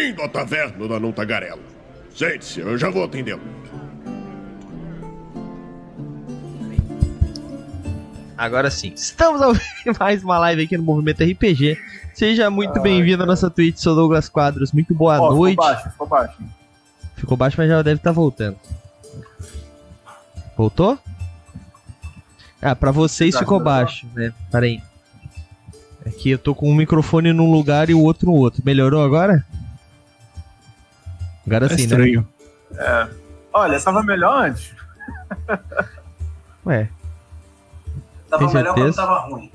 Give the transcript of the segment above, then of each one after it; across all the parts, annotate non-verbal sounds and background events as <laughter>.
Bem-vindo à taverna da Não Tagarela. Sente-se, eu já vou atendê-lo. Agora sim, estamos ao <laughs> mais uma live aqui no Movimento RPG. Seja muito bem-vindo à nossa Twitch, sou Douglas Quadros. Muito boa Ó, noite. Ficou baixo, ficou baixo. Ficou baixo, mas já deve estar voltando. Voltou? Ah, pra vocês Tá, ficou tá. baixo, né? Pera aí. Aqui eu tô com um microfone num lugar e o outro no outro. Melhorou agora? Agora É sim, né? estranho. Olha, estava melhor antes. Ué, Tava Tem melhor quando certeza? tava ruim.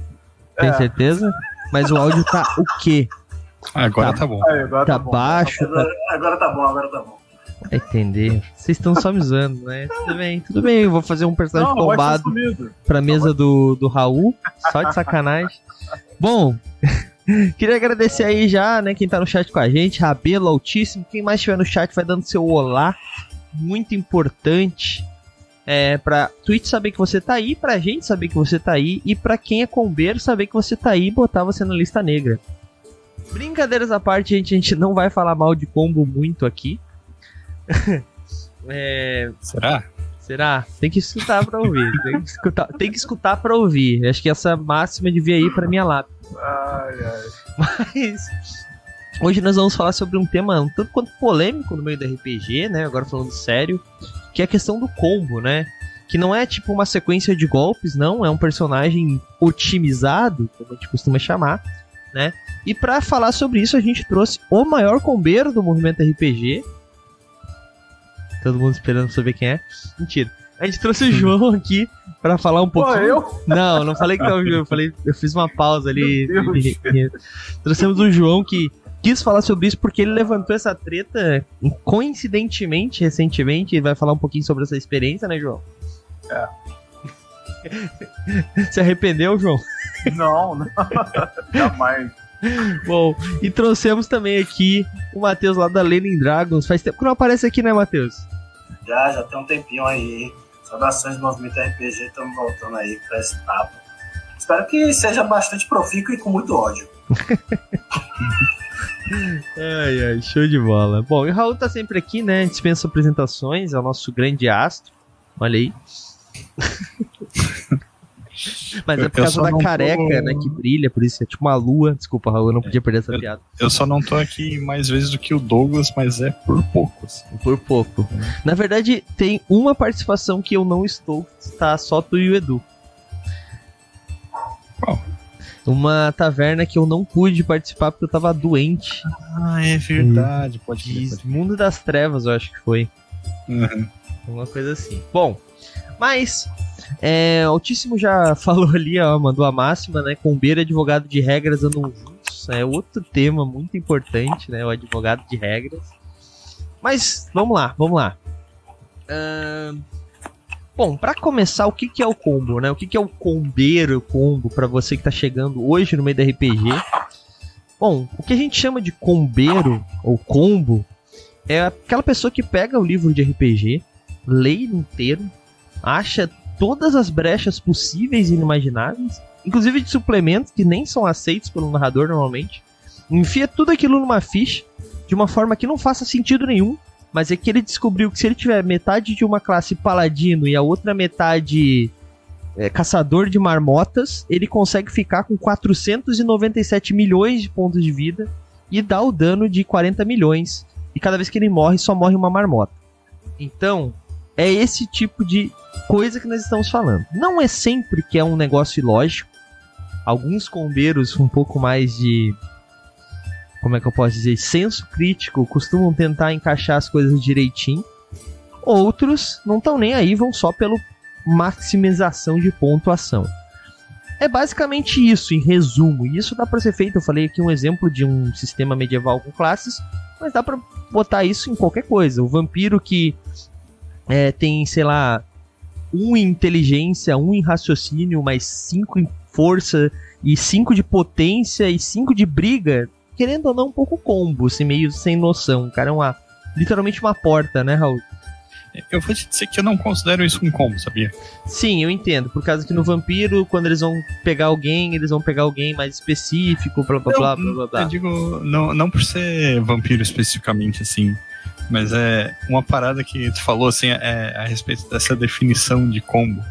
tem É. certeza? Mas o áudio tá o quê? Agora Tá. tá, bom. Aí, agora Tá bom. baixo? Tá... Agora, agora tá bom, agora tá bom. Vai entender. Vocês estão só me zoando, né? Tudo bem, tudo bem. Eu vou fazer um personagem Não, tombado. sumido. pra mesa do, do Raul, só de sacanagem. Bom, queria agradecer aí já, né, quem tá no chat com a gente, Rabelo Altíssimo, quem mais estiver no chat vai dando seu olá, muito importante. É, pra Twitch saber que você tá aí, pra gente saber que você tá aí, e pra quem é combeiro saber que você tá aí e botar você na lista negra. Brincadeiras à parte, gente, a gente não vai falar mal de combo muito aqui. <laughs> é, Será? Será? Tem que escutar pra ouvir. Tem que escutar, tem que escutar pra ouvir. Acho que essa máxima devia ir pra minha lápide. Ai, ai. Mas hoje nós vamos falar sobre um tema um tanto quanto polêmico no meio do RPG, né? Agora falando sério, que é a questão do combo, né? Que não é tipo uma sequência de golpes, não. É um personagem otimizado, como a gente costuma chamar, né? E pra falar sobre isso, a gente trouxe o maior combeiro do movimento RPG. Todo mundo esperando saber quem é. Mentira. A gente trouxe o João aqui pra falar um Pô, pouquinho. eu? Não, não falei que não, João. Eu falei, eu fiz uma pausa ali. Meu Deus. Trouxemos o João que quis falar sobre isso porque ele levantou essa treta coincidentemente, recentemente. Ele vai falar um pouquinho sobre essa experiência, né, João? É. <laughs> Se arrependeu, João? Não, não. <laughs> Jamais. Bom, e trouxemos também aqui o Matheus lá da Lenin Dragons. Faz tempo que não aparece aqui, né, Matheus? Já, já tem um tempinho aí. Saudações Movimento RPG, estamos voltando aí pra esse papo. Espero que seja bastante profícuo e com muito ódio. <laughs> Ai, ai, show de bola. Bom, e o Raul tá sempre aqui, né? Dispensa apresentações, é o nosso grande astro. Olha aí. Mas é por causa da não tô- careca, né? Que brilha, por isso é tipo uma lua. Desculpa, Raul, eu não podia perder essa eu- piada. Eu só não tô aqui mais vezes do que o Douglas, mas é por poucos. Por pouco. Na verdade, tem uma participação que eu não estou, tá só tu e o Edu. Qual? Uma taverna que eu não pude participar porque eu tava doente. Ah, é verdade. Pode De Mundo das Trevas, eu acho que foi. Uhum. Uma coisa assim. Bom, mas é, Altíssimo já <laughs> falou ali, ó, mandou a máxima, né? Combeiro e advogado de regras andam juntos. É outro tema muito importante, né? O advogado de regras. Mas vamos lá, vamos lá. Ahn, bom, pra começar, o que, que é o combo, né? O que, que é o combeiro combo pra você que tá chegando hoje no meio da RPG? Bom, o que a gente chama de combeiro ou combo é aquela pessoa que pega o livro de RPG, lê inteiro, acha todas as brechas possíveis e inimagináveis, inclusive de suplementos que nem são aceitos pelo narrador normalmente, enfia tudo aquilo numa ficha de uma forma que não faça sentido nenhum, mas é que ele descobriu que se ele tiver metade de uma classe paladino e a outra metade é, caçador de marmotas, ele consegue ficar com 497 milhões de pontos de vida e dá o dano de 40 milhões. E cada vez que ele morre, só morre uma marmota. Então, é esse tipo de coisa que nós estamos falando. Não é sempre que é um negócio ilógico. Alguns combeiros um pouco mais de. Como é que eu posso dizer? Senso crítico costumam tentar encaixar as coisas direitinho. Outros não estão nem aí, vão só pelo maximização de pontuação. É basicamente isso, em resumo. E isso dá para ser feito. Eu falei aqui um exemplo de um sistema medieval com classes, mas dá para botar isso em qualquer coisa. O vampiro que é, tem, sei lá, um em inteligência, um em raciocínio, mais cinco em força e cinco de potência e cinco de briga, querendo ou não, um pouco combo, assim, meio sem noção. O cara é uma, literalmente uma porta, né, Raul? Eu vou te dizer que eu não considero isso um combo, sabia? Sim, eu entendo. Por causa que no vampiro, quando eles vão pegar alguém, eles vão pegar alguém mais específico, blá blá blá blá blá blá. Eu digo, não, não por ser vampiro especificamente, assim. Mas é uma parada que tu falou, assim, é a respeito dessa definição de combo.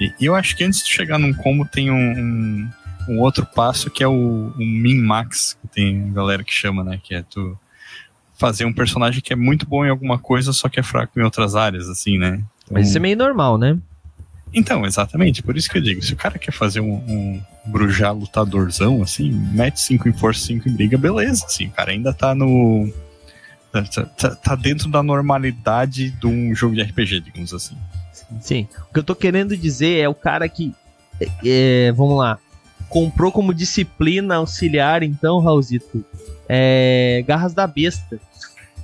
E, eu acho que antes de chegar num combo tem um, um, um outro passo que é o, o min-max, que tem a galera que chama, né? Que é tu fazer um personagem que é muito bom em alguma coisa, só que é fraco em outras áreas, assim, né? Mas isso é meio normal, né? Então, exatamente, por isso que eu digo, se o cara quer fazer um, um brujar lutadorzão, assim, mete 5 em força, 5 em briga, beleza, assim, o cara ainda tá no... Tá, tá, tá dentro da normalidade de um jogo de RPG, digamos assim. Sim. O que eu tô querendo dizer é o cara que. é, é, vamos lá. Comprou como disciplina auxiliar, então, Raulzito. É, garras da besta.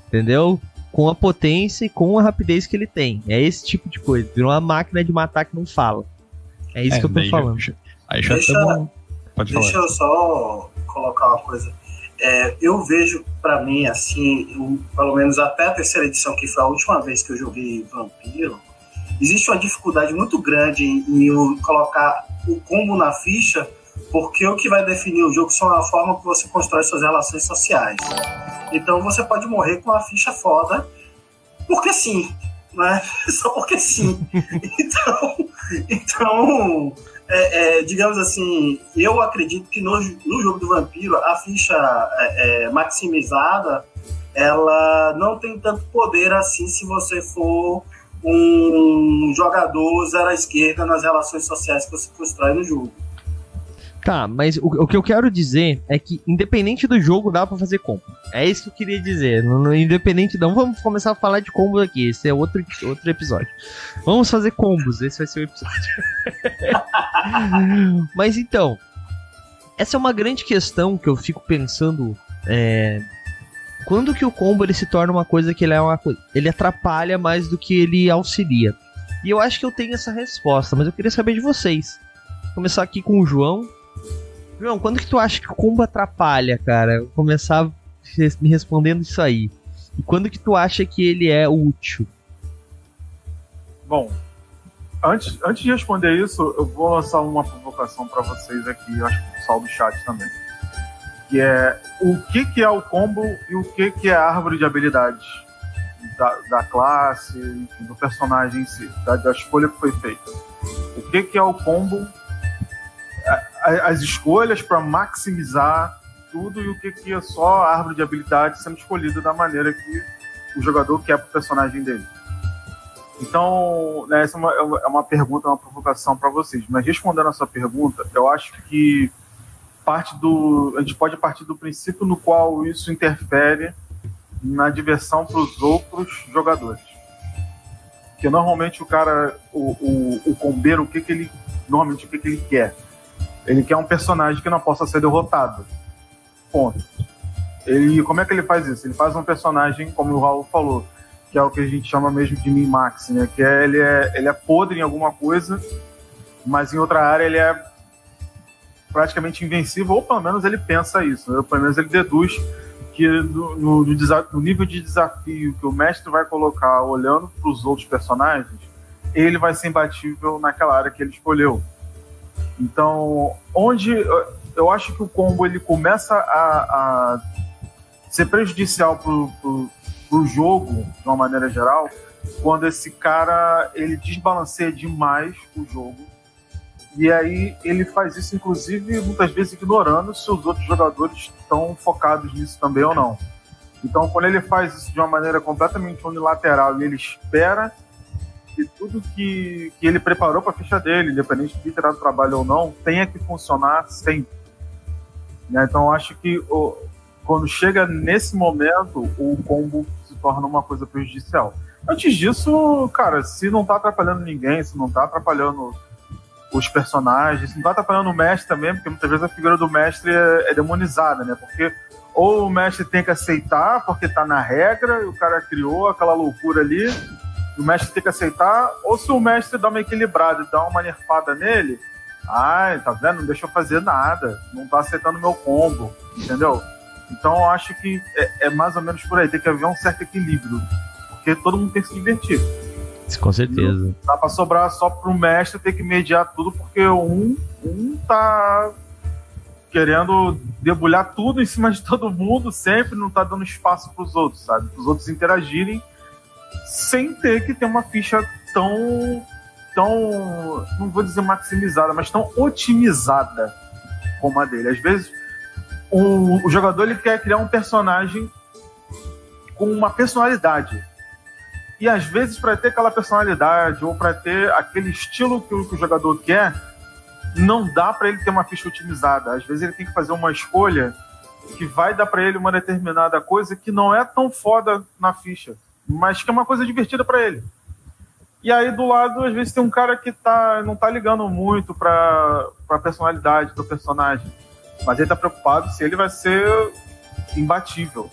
Entendeu? Com a potência e com a rapidez que ele tem. É esse tipo de coisa. Virou uma máquina de matar que não fala. É isso É, que eu tô falando. já- aí já Deixa- tamo- Pode Deixa falar. eu só colocar uma coisa. É, eu vejo, pra mim, assim, o- pelo menos até a terceira edição, que foi a última vez que eu joguei Vampiro, existe uma dificuldade muito grande em, em eu colocar o combo na ficha, porque o que vai definir o jogo são a forma que você constrói suas relações sociais. Então você pode morrer com uma ficha foda, porque sim, né? <laughs> Só porque sim. <laughs> Então, então é, é, digamos assim, eu acredito que no, no jogo do vampiro, a ficha é, é, maximizada, ela não tem tanto poder assim se você for um jogador zero à esquerda nas relações sociais que você constrói no jogo. Tá, mas o, o que eu quero dizer é que, independente do jogo, dá pra fazer combo. É isso que eu queria dizer. No, no- independente, não vamos começar a falar de combos aqui. Esse é outro, outro episódio. Vamos fazer combos. Esse vai ser o episódio. <laughs> mas então, essa é uma grande questão que eu fico pensando. É, quando que o combo ele se torna uma coisa que ele é uma ele atrapalha mais do que ele auxilia? E eu acho que eu tenho essa resposta, mas eu queria saber de vocês. Vou começar aqui com o João. João, quando que tu acha que o combo atrapalha, cara? Eu começar me respondendo isso aí. E quando que tu acha que ele é útil? Bom, antes, antes de responder isso, eu vou lançar uma provocação para vocês aqui, acho que o pessoal do chat também. Que é o que, que é o combo e o que, que é a árvore de habilidades da, da classe, enfim, do personagem em si, da, da escolha que foi feita. O que, que é o combo, as escolhas para maximizar tudo e o que, que é só a árvore de habilidades sendo escolhida da maneira que o jogador quer pro personagem dele. Então, né, essa é uma, é uma- é pergunta, uma provocação para vocês. Mas respondendo a sua pergunta, eu acho que parte do, a gente pode partir do princípio no qual isso interfere na diversão para os outros jogadores. Porque normalmente o cara, o, o, o combeiro, o que, que ele normalmente o que, que ele quer? Ele quer um personagem que não possa ser derrotado. Ponto. Ele, como é que ele faz isso? Ele faz um personagem, como o Raul falou, que é o que a gente chama mesmo de min-max, né? Que é ele, é ele é podre em alguma coisa, mas em outra área ele é praticamente invencível, ou pelo menos ele pensa isso, né? pelo menos ele deduz que no, no- no nível de desafio que o mestre vai colocar olhando para os outros personagens, ele vai ser imbatível naquela área que ele escolheu. Então, onde eu- acho que o combo ele começa a, a ser prejudicial pro, pro, pro jogo, de uma maneira geral, quando esse cara ele desbalanceia demais o jogo. E aí ele faz isso, inclusive, muitas vezes ignorando se os outros jogadores estão focados nisso também ou não. Então, quando ele faz isso de uma maneira completamente unilateral e ele espera que tudo que, que ele preparou para a ficha dele, independente de ter dado trabalho ou não, tenha que funcionar sempre. Né? Então, acho que o, quando chega nesse momento, o combo se torna uma coisa prejudicial. Antes disso, cara, se não tá atrapalhando ninguém, se não tá atrapalhando os personagens, se não tá atrapalhando o mestre também, porque muitas vezes a figura do mestre é, é demonizada, né? Porque ou o mestre tem que aceitar, porque tá na regra, o cara criou aquela loucura ali, o mestre tem que aceitar, ou se o mestre dá uma equilibrada e dá uma nerfada nele, ai, tá vendo? Não deixa eu fazer nada, não tá aceitando meu combo, entendeu? Então eu acho que é, é mais ou menos por aí, tem que haver um certo equilíbrio, porque todo mundo tem que se divertir. Com certeza. Dá pra sobrar só pro mestre ter que mediar tudo, porque um, um tá querendo debulhar tudo em cima de <laughs> todo mundo, sempre não tá dando espaço pros outros, sabe? Os outros interagirem sem ter que ter uma ficha tão. tão. não vou dizer maximizada, mas tão otimizada como a dele. Às vezes, o, o jogador ele quer criar um personagem com uma personalidade. E às vezes, para ter aquela personalidade ou para ter aquele estilo que o, que o jogador quer, não dá para ele ter uma ficha otimizada. Às vezes, ele tem que fazer uma escolha que vai dar para ele uma determinada coisa que não é tão foda na ficha, mas que é uma coisa divertida para ele. E aí do lado, às vezes tem um cara que tá, não tá ligando muito pra, pra personalidade do personagem. Mas ele tá preocupado se ele vai ser imbatível.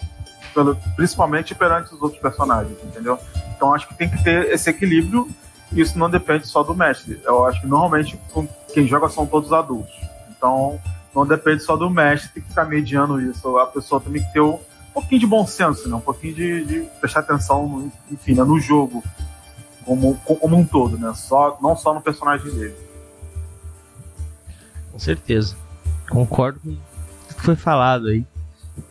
Pelo, principalmente perante os outros personagens, entendeu? Então acho que tem que ter esse equilíbrio e isso não depende só do mestre. Eu acho que normalmente quem joga são todos adultos. Então não depende só do mestre, que ficar mediando isso. A pessoa também que ter um pouquinho de bom senso, né? um pouquinho de, de prestar atenção, enfim, né? no jogo como, como um todo, né? Só, não só no personagem dele. Com certeza. Concordo com o que foi falado aí.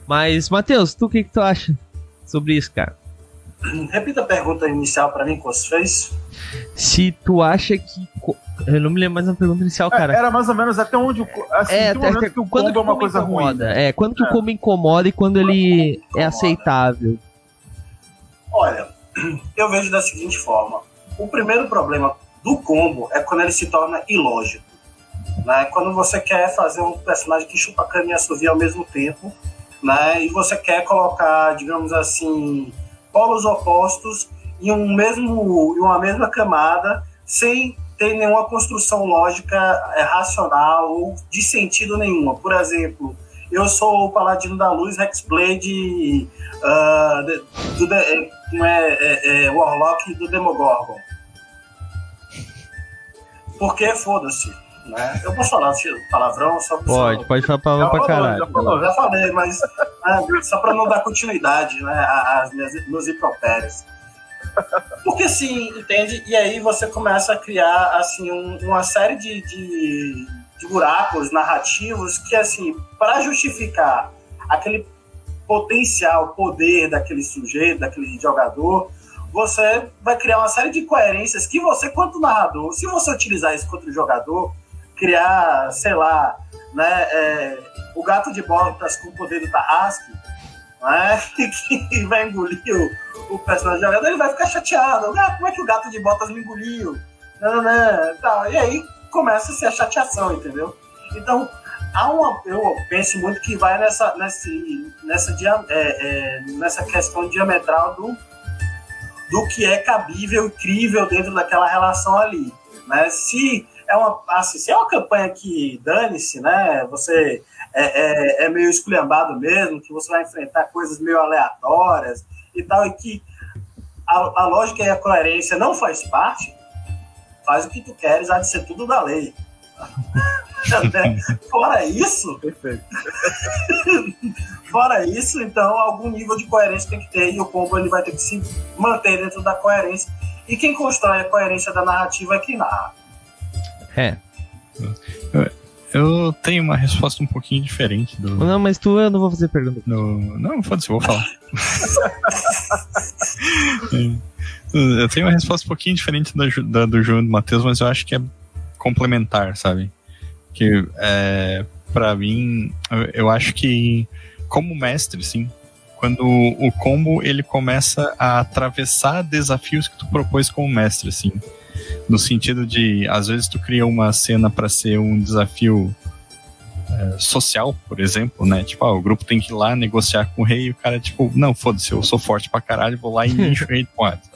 Mas, Matheus, tu o que, que tu acha sobre isso, cara? Repita a pergunta inicial para mim que você fez. Se tu acha que. Eu não me lembro mais da pergunta inicial, É, cara. era mais ou menos até onde. Assim, É, até- momento que o quando combo que é uma o combo coisa ruim. incomoda? É, quando que o É. combo incomoda e quando ele é aceitável. Olha, eu vejo da seguinte forma: o primeiro problema do combo é quando ele se torna ilógico. Né? Quando você quer fazer um personagem que chupa cana e assovia ao mesmo tempo, né? e você quer colocar, digamos assim, polos opostos em, um mesmo, em uma mesma camada, sem ter nenhuma construção lógica é, racional ou de sentido nenhuma. Por exemplo, eu sou o Paladino da Luz, Hexblade ah, de- do é, não é, é, é, Warlock do Demogorgon. Porque foda-se. Né? Eu posso falar palavrão só Pode, pode falar palavrão pra caralho. já falou. já falei, mas ah, só para não dar continuidade né, às minhas, meus impropérios. Porque assim, entende? E aí você começa a criar assim um- uma série de, de, de buracos narrativos que assim, para justificar aquele potencial poder daquele sujeito, daquele jogador, você vai criar uma série de coerências que você, quanto narrador, se você utilizar isso contra o jogador, criar, sei lá, né, é, o gato de botas com o poder do Tarrasque, né, <laughs> que vai engolir o, o personagem jogador, ele vai ficar chateado. Ah, como é que o gato de botas me engoliu? Não, não, tal. E aí começa a ser a chateação, entendeu? Então, há uma, eu penso muito que vai nessa, nessa, dia- é, é, nessa questão diametral do, do que é cabível e crível dentro daquela relação ali. Né? Se é uma, assim, se é uma campanha que dane-se, né? Você é, é, é meio esculhambado mesmo, que você vai enfrentar coisas meio aleatórias e tal, e que a, a lógica e a coerência não faz parte, faz o que tu queres, há de ser tudo da lei. Né? <laughs> Fora isso, Perfeito. <laughs> Fora isso, então, algum nível de coerência tem que ter e o combo ele vai ter que se manter dentro da coerência. E quem constrói a coerência da narrativa é quem narra. É. Eu tenho uma resposta um pouquinho diferente do. Não, mas tu eu não vou fazer pergunta. do- Não, foda-se, eu vou falar. <laughs> eu tenho uma resposta um pouquinho diferente da, da do João e do Matheus, mas eu acho que é complementar, sabe? Que é, para mim, eu, eu acho que como mestre, sim, quando o combo ele começa a atravessar desafios que tu propôs como mestre, assim. No sentido de, às vezes tu cria uma cena para ser um desafio é, social, por exemplo, né? Tipo, ah, o grupo tem que ir lá negociar com o rei e o cara, tipo, não, foda-se, eu sou forte pra caralho, vou lá e encho o rei de porrada. <laughs>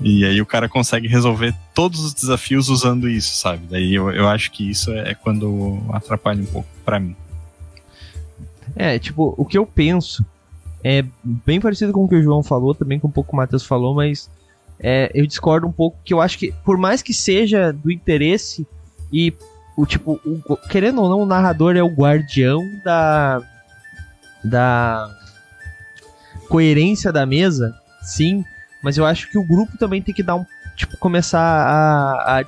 E aí o cara consegue resolver todos os desafios usando isso, sabe? Daí eu, eu acho que isso é, é quando atrapalha um pouco pra mim. É, tipo, o que eu penso é bem parecido com o que o João falou, também com um pouco o Matheus falou, mas é, eu discordo um pouco que eu acho que, por mais que seja do interesse e o tipo, o- querendo ou não, o narrador é o guardião da da coerência da mesa, sim, Mas eu acho que o grupo também tem que dar um. Tipo, começar a. a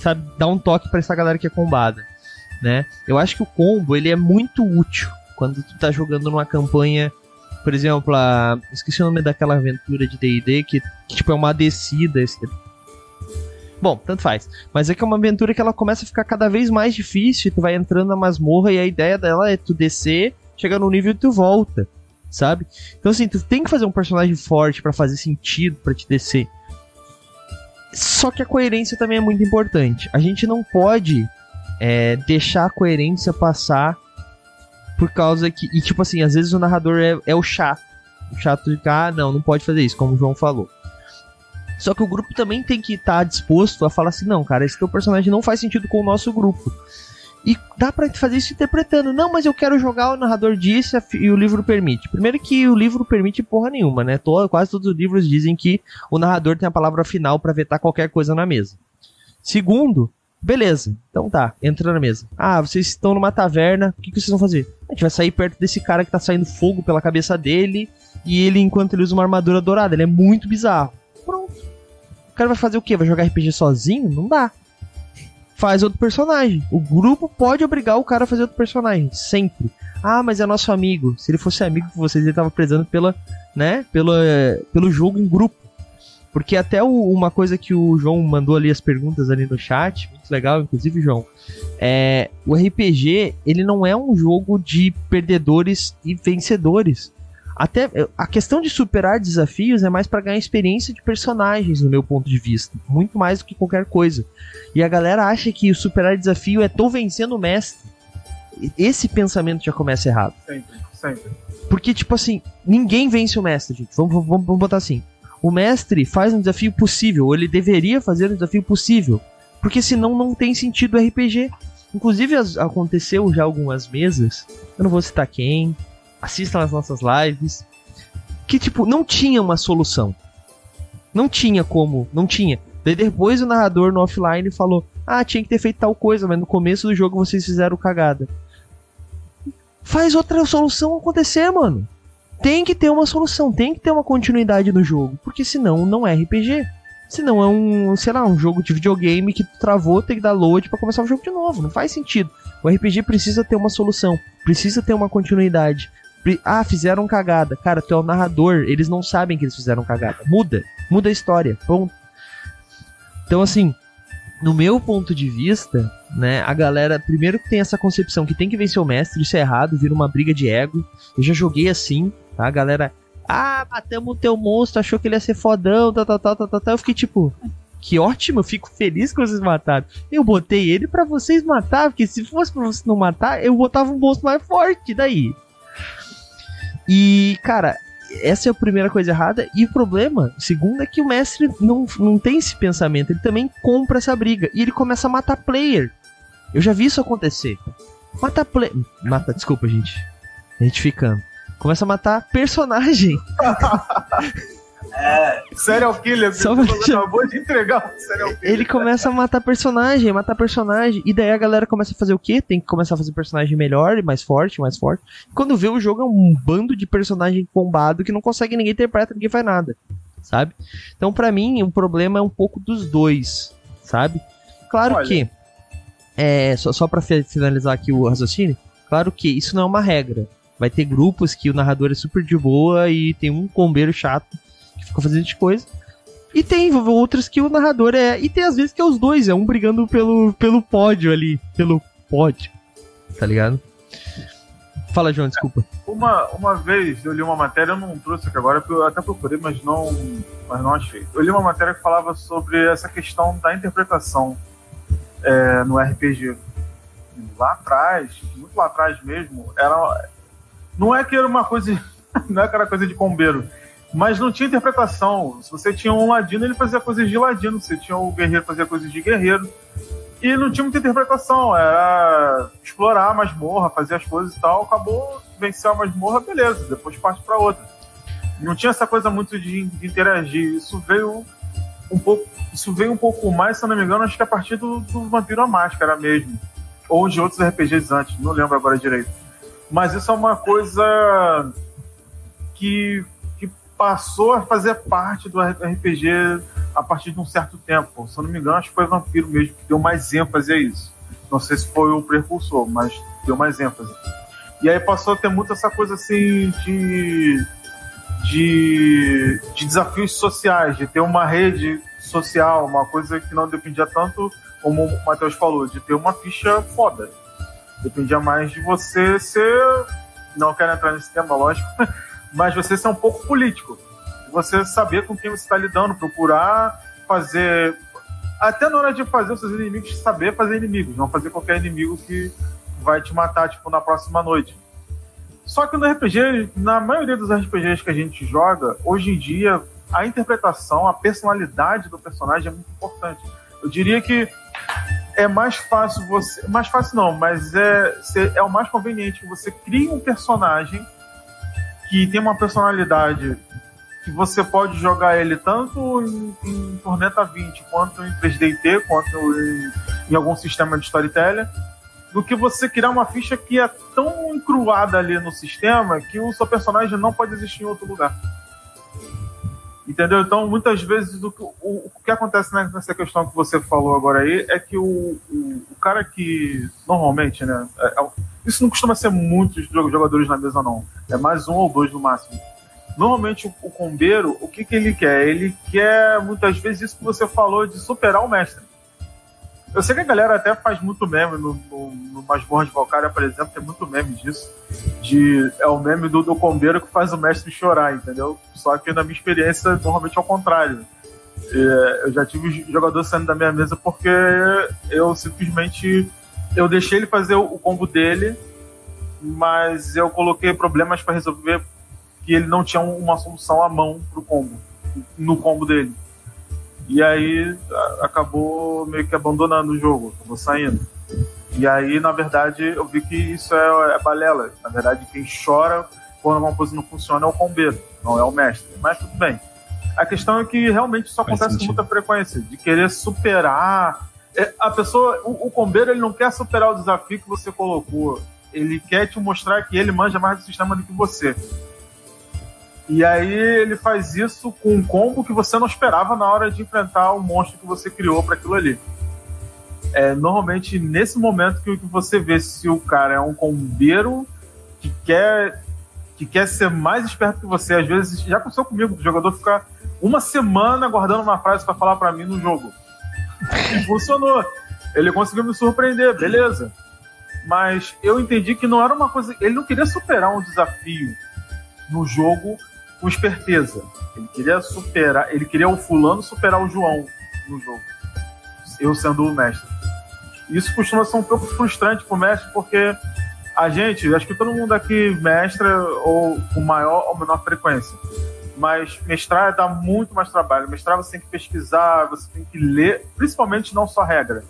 sabe, dar um toque para essa galera que é combada. Né? Eu acho que o combo ele é muito útil quando tu tá jogando numa campanha. Por exemplo, a. Esqueci o nome daquela aventura de DD que, que tipo é uma descida. Bom, tanto faz. Mas é que é uma aventura que ela começa a ficar cada vez mais difícil. Tu vai entrando na masmorra e a ideia dela é tu descer, chegar no nível e tu volta, sabe? Então assim, tu tem que fazer um personagem forte para fazer sentido para te descer. Só que a coerência também é muito importante. A gente não pode é, deixar a coerência passar por causa que. E tipo assim, às vezes o narrador é, é o chato. O chato de ah, não, não pode fazer isso, como o João falou. Só que o grupo também tem que estar tá disposto a falar assim: não, cara, esse teu personagem não faz sentido com o nosso grupo. E dá pra fazer isso interpretando. Não, mas eu quero jogar, o narrador disse e o livro permite. Primeiro que o livro permite porra nenhuma, né? Todo, quase todos os livros dizem que o narrador tem a palavra final para vetar qualquer coisa na mesa. Segundo, beleza. Então tá, entra na mesa. Ah, vocês estão numa taverna, o que, que vocês vão fazer? A gente vai sair perto desse cara que tá saindo fogo pela cabeça dele e ele, enquanto ele usa uma armadura dourada, ele é muito bizarro. Pronto. O cara vai fazer o quê? Vai jogar RPG sozinho? Não dá faz outro personagem. O grupo pode obrigar o cara a fazer outro personagem, sempre. Ah, mas é nosso amigo. Se ele fosse amigo de vocês, ele tava prezando pela, né, pelo, pelo jogo em grupo. Porque até o, uma coisa que o João mandou ali as perguntas ali no chat, muito legal, inclusive, João. É, o RPG, ele não é um jogo de perdedores e vencedores. Até a questão de superar desafios é mais para ganhar experiência de personagens, no meu ponto de vista, muito mais do que qualquer coisa. E a galera acha que o superar desafio é tô vencendo o mestre. Esse pensamento já começa errado. Sempre, sempre. Porque, tipo assim, ninguém vence o mestre, gente. Vamos, vamos, vamos botar assim. O mestre faz um desafio possível, ou ele deveria fazer um desafio possível. Porque senão não tem sentido o RPG. Inclusive, aconteceu já algumas mesas, eu não vou citar quem, assistam as nossas lives, que tipo, não tinha uma solução. Não tinha como, não tinha. Daí depois o narrador no offline falou: "Ah, tinha que ter feito tal coisa, mas no começo do jogo vocês fizeram cagada". Faz outra solução acontecer, mano. Tem que ter uma solução, tem que ter uma continuidade no jogo, porque senão não é RPG. Senão é um, sei lá, um jogo de videogame que travou, tem que dar load para começar o jogo de novo. Não faz sentido. O RPG precisa ter uma solução, precisa ter uma continuidade. Ah, fizeram cagada. Cara, tu é o narrador, eles não sabem que eles fizeram cagada. Muda. Muda a história. Ponto. Então, assim, no meu ponto de vista, né, a galera, primeiro que tem essa concepção que tem que vencer o mestre, isso é errado, vira uma briga de ego. Eu já joguei assim, tá? A galera, ah, matamos o teu monstro, achou que ele ia ser fodão, tal, tal, tal, tal, tal. Eu fiquei tipo, que ótimo, eu fico feliz que vocês mataram. Eu botei ele para vocês matar, porque se fosse pra vocês não matar, eu botava um monstro mais forte, daí. E, cara, essa é a primeira coisa errada. E o problema, segundo, é que o mestre não, não tem esse pensamento. Ele também compra essa briga. E ele começa a matar player. Eu já vi isso acontecer. Mata player. Mata, desculpa, gente. A gente ficando. Começa a matar personagem. É. Serial killer, Só você acabou de entregar serial killer. Ele começa a matar personagem, matar personagem. E daí a galera começa a fazer o quê? Tem que começar a fazer personagem melhor, mais forte, mais forte. Quando vê o jogo é um bando de personagem bombado que não consegue ninguém interpreta, ninguém faz nada. Sabe? Então, para mim, o problema é um pouco dos dois. Sabe? Claro Olha. que. É, só, só pra finalizar aqui o raciocínio. Claro que isso não é uma regra. Vai ter grupos que o narrador é super de boa e tem um combeiro chato fica fazendo de coisa. E tem outras que o narrador é. E tem às vezes que é os dois, é um brigando pelo, pelo pódio ali. Pelo pódio. Tá ligado? Fala, João, desculpa. Uma, uma vez eu li uma matéria, eu não trouxe aqui agora, eu até procurei, mas não, mas não achei. Eu li uma matéria que falava sobre essa questão da interpretação é, no RPG. Lá atrás, muito lá atrás mesmo, era. Não é que era uma coisa. <laughs> Não é aquela coisa de combeiro mas não tinha interpretação. Se você tinha um ladino, ele fazia coisas de ladino. Se você tinha o guerreiro, fazia coisas de guerreiro. E não tinha muita interpretação. Era explorar a masmorra, fazer as coisas e tal. Acabou, venceu a masmorra, beleza. Depois parte para outra. Não tinha essa coisa muito de, de, interagir. Isso veio um pouco. Isso veio um pouco mais, se eu não me engano, acho que a partir do, do Vampiro à Máscara mesmo. Ou de outros RPGs antes, não lembro agora direito. Mas isso é uma coisa que passou a fazer parte do RPG a partir de um certo tempo. Se eu não me engano, acho que foi Vampiro mesmo que deu mais ênfase a isso. Não sei se foi o precursor, mas deu mais ênfase. E aí passou a ter muito essa coisa assim de, de, de desafios sociais, de ter uma rede social, uma coisa que não dependia tanto, como o Matheus falou, de ter uma ficha foda. Dependia mais de você ser. Não quero entrar nesse tema, lógico, <laughs> mas você ser um pouco político. Você saber com quem você está lidando, procurar fazer. Até na hora de fazer os seus inimigos, saber fazer inimigos, não fazer qualquer inimigo que vai te matar, tipo, na próxima noite. Só que no RPG, na maioria dos RPGs que a gente joga, hoje em dia, a interpretação, a personalidade do personagem é muito importante. Eu diria que é mais fácil você. Mais fácil não, mas é, é o mais conveniente que você crie um personagem que tem uma personalidade que você pode jogar ele tanto em, em Tormenta 20 quanto em 3DT, quanto em, em algum sistema de storytelling do que você criar uma ficha que é tão encruada ali no sistema que o seu personagem não pode existir em outro lugar. Entendeu? Então, muitas vezes, o, o, o que acontece nessa questão que você falou agora aí é que o, o, o cara que, normalmente, né? É, é, isso não costuma ser muitos jogadores na mesa, não. É mais um ou dois no máximo. Normalmente, o, o combeiro, o que, que ele quer? Ele quer, muitas vezes, isso que você falou de superar o mestre. Eu sei que a galera até faz muito meme no, no, no Masmorra de Valkyria, por exemplo, tem muito meme disso. De, é o meme do, do combeiro que faz o mestre chorar, entendeu? Só que na minha experiência, normalmente é o contrário. É, eu já tive jogador saindo da minha mesa porque eu simplesmente eu deixei ele fazer o, combo dele, mas eu coloquei problemas para resolver que ele não tinha uma solução à mão pro combo, no combo dele. E aí acabou meio que abandonando o jogo, acabou saindo. E aí, na verdade, eu vi que isso é, é balela. Na verdade, quem chora quando uma coisa não funciona é o combeiro, não é o mestre. Mas tudo bem. A questão é que realmente isso acontece com muita frequência, de querer superar. É, a pessoa, o, o combeiro, ele não quer superar o desafio que você colocou. Ele quer te mostrar que ele manja mais do sistema do que você. E aí ele faz isso com um combo que você não esperava na hora de enfrentar o monstro que você criou para aquilo ali. É normalmente nesse momento que, você vê se o cara é um combeiro que quer que quer ser mais esperto que você. Às vezes já aconteceu comigo, o jogador ficar uma semana guardando uma frase para falar para mim no jogo. E funcionou. Ele conseguiu me surpreender, beleza. Mas eu entendi que não era uma coisa. Ele não queria superar um desafio no jogo com esperteza. Ele queria superar, ele queria o fulano superar o João no jogo. Eu sendo o mestre. Isso costuma ser um pouco frustrante pro mestre, porque a gente, acho que todo mundo aqui mestra ou com maior ou menor frequência. Mas mestrar dá muito mais trabalho. Mestrar você tem que pesquisar, você tem que ler, principalmente não só regra.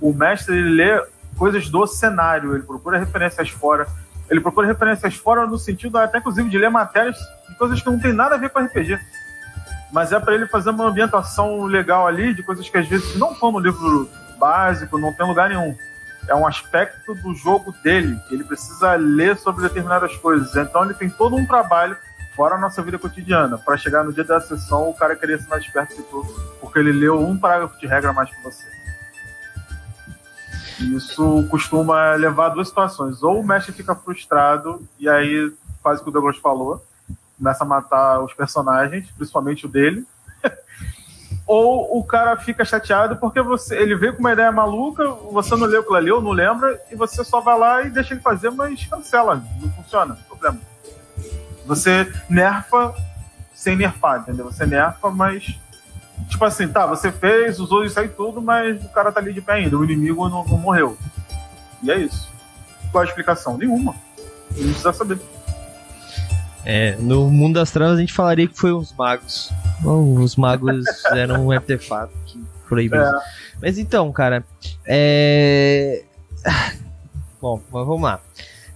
O mestre ele lê coisas do cenário, ele procura referências fora, ele procura referências fora no sentido até inclusive de ler matérias coisas que não tem nada a ver com RPG. Mas é para ele fazer uma ambientação legal ali, de coisas que às vezes não estão no livro básico, não tem lugar nenhum. É um aspecto do jogo dele, ele precisa ler sobre determinadas coisas. Então ele tem todo um trabalho fora a nossa vida cotidiana, para chegar no dia da sessão o cara querer ser mais esperto que tu, porque ele leu um parágrafo de regra mais que você. Isso costuma levar a duas situações. Ou o mestre fica frustrado e aí faz o que o Douglas falou, começa a matar os personagens, principalmente o dele. <laughs> ou o cara fica chateado porque você, ele veio com uma ideia maluca, você não leu aquilo ali, ou não lembra, e você só vai lá e deixa ele fazer, mas cancela, não funciona, não problema. Você nerfa sem nerfar, entendeu? Você nerfa, mas. Tipo assim, tá, você fez, usou isso aí tudo, mas o cara tá ali de pé ainda, o inimigo não, não morreu. E é isso. Qual a explicação? Nenhuma. Não precisa saber. É, no mundo das trevas a gente falaria que foi os magos. os magos <laughs> fizeram um artefato que proibiu. É. Mas então, cara, é. <sighs> Bom, mas vamos lá.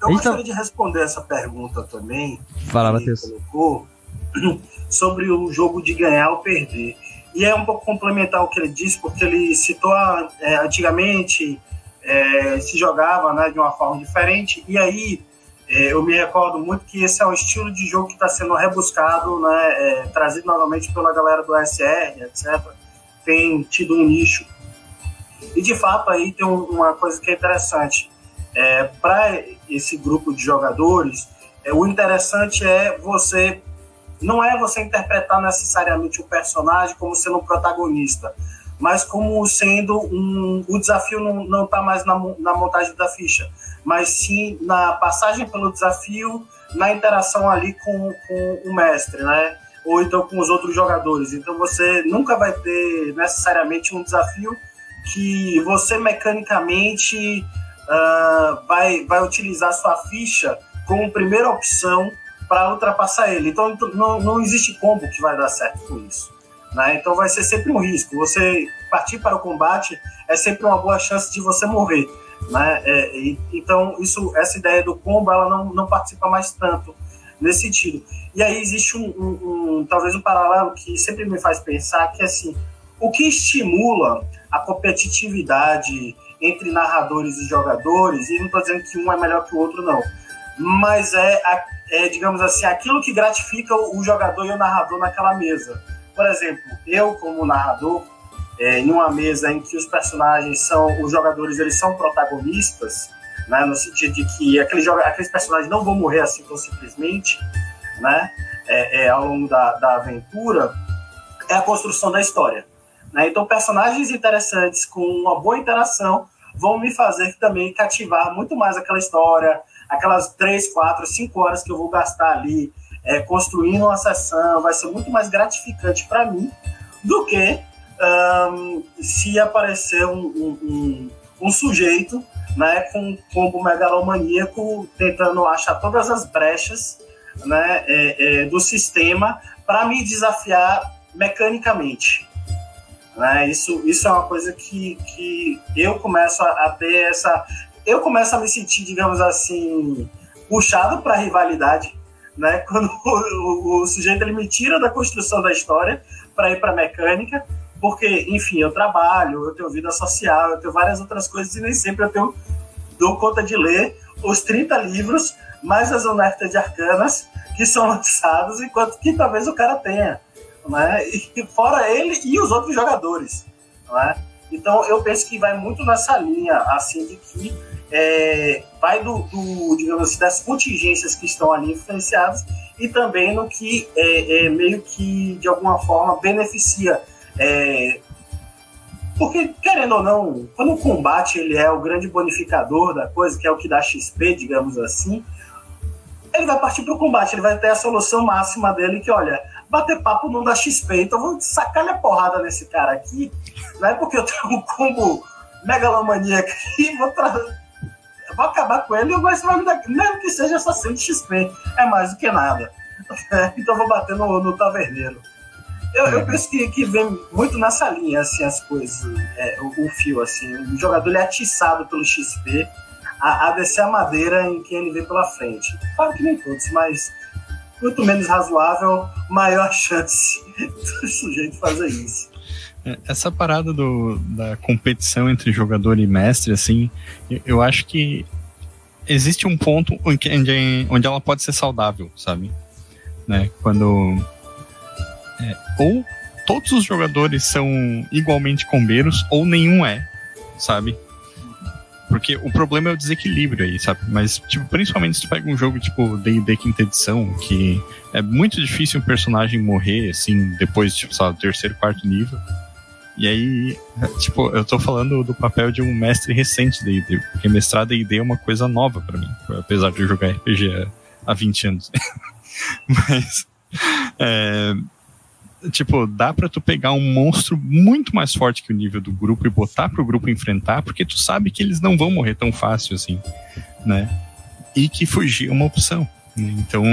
Eu gostaria tá... de responder essa pergunta também. Fala, Matheus. Colocou <clears throat> sobre o jogo de ganhar ou perder. E é um pouco complementar o que ele disse, porque ele citou é, antigamente é, se jogava né, de uma forma diferente, e aí É, eu me recordo muito que esse é um estilo de jogo que está sendo rebuscado, né, é, trazido novamente pela galera do SR, etc. Tem tido um nicho. E de fato aí tem uma coisa que é interessante. É, Para esse grupo de jogadores, é, o interessante é você não é você interpretar necessariamente o personagem como sendo um protagonista, mas como sendo um. O desafio não está mais na, na montagem da ficha, mas sim na passagem pelo desafio, na interação ali com, com o mestre, né? Ou então com os outros jogadores. Então você nunca vai ter necessariamente um desafio que você mecanicamente uh, vai, vai utilizar sua ficha como primeira opção para ultrapassar ele. Então não, não existe combo que vai dar certo com isso. Né? Então vai ser sempre um risco. Você partir para o combate é sempre uma boa chance de você morrer. Né? É, e, então isso, essa ideia do combo ela não, não participa mais tanto nesse sentido. E aí existe um, um, um, talvez um paralelo que sempre me faz pensar que assim o que estimula a competitividade entre narradores e jogadores, e não estou dizendo que um é melhor que o outro, não, mas é, é digamos assim, aquilo que gratifica o jogador e o narrador naquela mesa. Por exemplo, eu como narrador, é, em uma mesa em que os personagens são, os jogadores eles são protagonistas, né, no sentido de que aqueles, aqueles personagens não vão morrer assim tão simplesmente, né, é, é, ao longo da, da aventura, é a construção da história. Né? Então, personagens interessantes com uma boa interação vão me fazer também cativar muito mais aquela história, aquelas três, quatro, cinco horas que eu vou gastar ali é, construindo uma sessão, vai ser muito mais gratificante para mim do que um, se aparecer um, um, um, sujeito né, com combo megalomaníaco tentando achar todas as brechas né, é, é, do sistema para me desafiar mecanicamente. Né? Isso, isso é uma coisa que, que eu começo a, a ter essa. Eu começo a me sentir, digamos assim, puxado para a rivalidade né? <laughs> Quando o, o, sujeito ele me tira da construção da história para ir para mecânica, porque, enfim, eu trabalho, eu tenho vida social, eu tenho várias outras coisas e nem sempre eu tenho, dou conta de ler os 30 livros, mais as onertas de arcanas que são <laughs> lançados, enquanto que talvez o cara tenha, né? E fora ele e os outros jogadores, né? Então eu penso que vai muito nessa linha, assim, de que é, vai do, do, digamos assim, das contingências que estão ali influenciadas e também no que é, é meio que, de alguma forma, beneficia. É, porque, querendo ou não, quando o combate ele é o grande bonificador da coisa, que é o que dá XP, digamos assim, ele vai partir para o combate, ele vai ter a solução máxima dele, que, olha, bater papo não dá XP, então vou sacar minha porrada nesse cara aqui, né? Porque eu tenho um combo megalomaníaco aqui, vou vou acabar com ele, mas vai me dar, mesmo que seja só 100 XP, é mais do que nada. <laughs> então vou bater no, no taverneiro. Eu, eu, penso que, que vem muito nessa linha, assim, as coisas, é, o, o, fio, assim. O jogador ele é atiçado pelo XP a, a descer a madeira em quem ele vê pela frente. Claro que nem todos, mas muito menos razoável, maior <laughs> chance do sujeito fazer isso. É, essa parada do, da competição entre jogador e mestre, assim, eu, eu acho que existe um ponto onde, onde ela pode ser saudável, sabe? Né? Quando. É, ou todos os jogadores são igualmente combeiros, ou nenhum é, sabe? Porque o problema é o desequilíbrio aí, sabe? Mas, tipo, principalmente se tu pega um jogo tipo D&D quinta edição, que é muito difícil um personagem morrer, assim, depois, tipo, sabe, terceiro, quarto nível. E aí, tipo, eu tô falando do papel de um mestre recente da ID, porque mestrar D&D é uma coisa nova para mim, apesar de eu jogar RPG há 20 anos. <laughs> Mas, é, tipo, dá para tu pegar um monstro muito mais forte que o nível do grupo e botar pro grupo enfrentar, porque tu sabe que eles não vão morrer tão fácil assim, né? E que fugir é uma opção. Né? Então,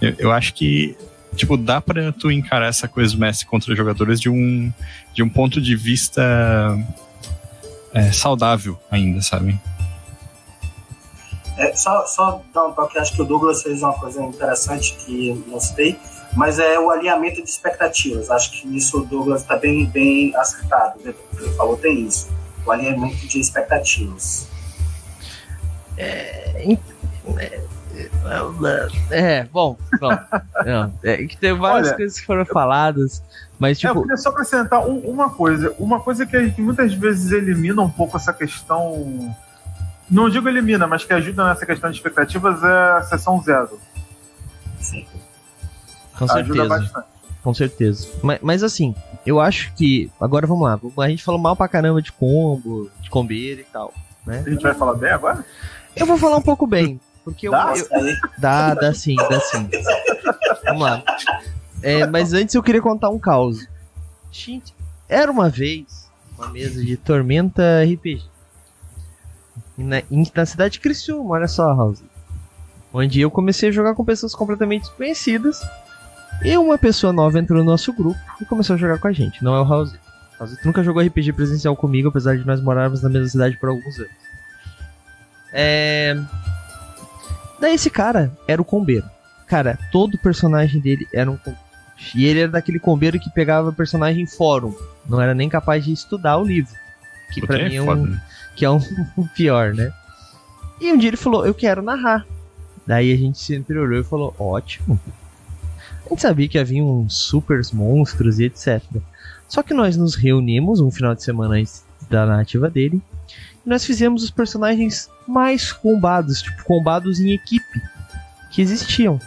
eu, eu acho que tipo, dá pra tu encarar essa coisa mestre contra jogadores de um, de um ponto de vista é, saudável ainda, sabe? É, só, só dar um toque, acho que o Douglas fez uma coisa interessante que não citei, mas é o alinhamento de expectativas. Acho que isso o Douglas está bem, bem acertado. Né? Ele falou tem isso, o alinhamento de expectativas. É, é É, bom, bom. <laughs> Não, é que tem várias Olha, coisas que foram faladas, mas É, eu tipo, queria só acrescentar um- uma coisa. Uma coisa que a gente muitas vezes elimina um pouco essa questão. Não digo elimina, mas que ajuda nessa questão de expectativas é a sessão zero. Sim. Com Ajuda certeza. bastante. Com certeza. Mas, mas assim, eu acho que. Agora vamos lá. A gente falou mal pra caramba de combo, de combeira e tal. Né? A gente vai falar bem agora? Eu vou falar um pouco bem. Porque eu, Dá? eu- Aí, Dá, dá sim, dá sim. Vamos lá. É, mas antes eu queria contar um caos. Gente, era uma vez uma mesa de Tormenta RPG. Na, na cidade de Criciúma, olha só, House. Onde eu comecei a jogar com pessoas completamente desconhecidas. E uma pessoa nova entrou no nosso grupo e começou a jogar com a gente. Não é o House. House nunca jogou RPG presencial comigo, apesar de nós morarmos na mesma cidade por alguns anos. É. Daí esse cara era o combeiro. Cara, todo personagem dele era um combeiro. E ele era daquele combeiro que pegava personagem em fórum. Não era nem capaz de estudar o livro. Que Puta, pra mim é um, foda, né? que é um <laughs> pior, né? E um dia ele falou, eu quero narrar. Daí a gente se interiorou e falou, ótimo. A gente sabia que havia uns super monstros e etc. Só que nós nos reunimos um final de semana antes da narrativa dele. E nós fizemos os personagens mais combados, tipo, combados em equipe, que existiam.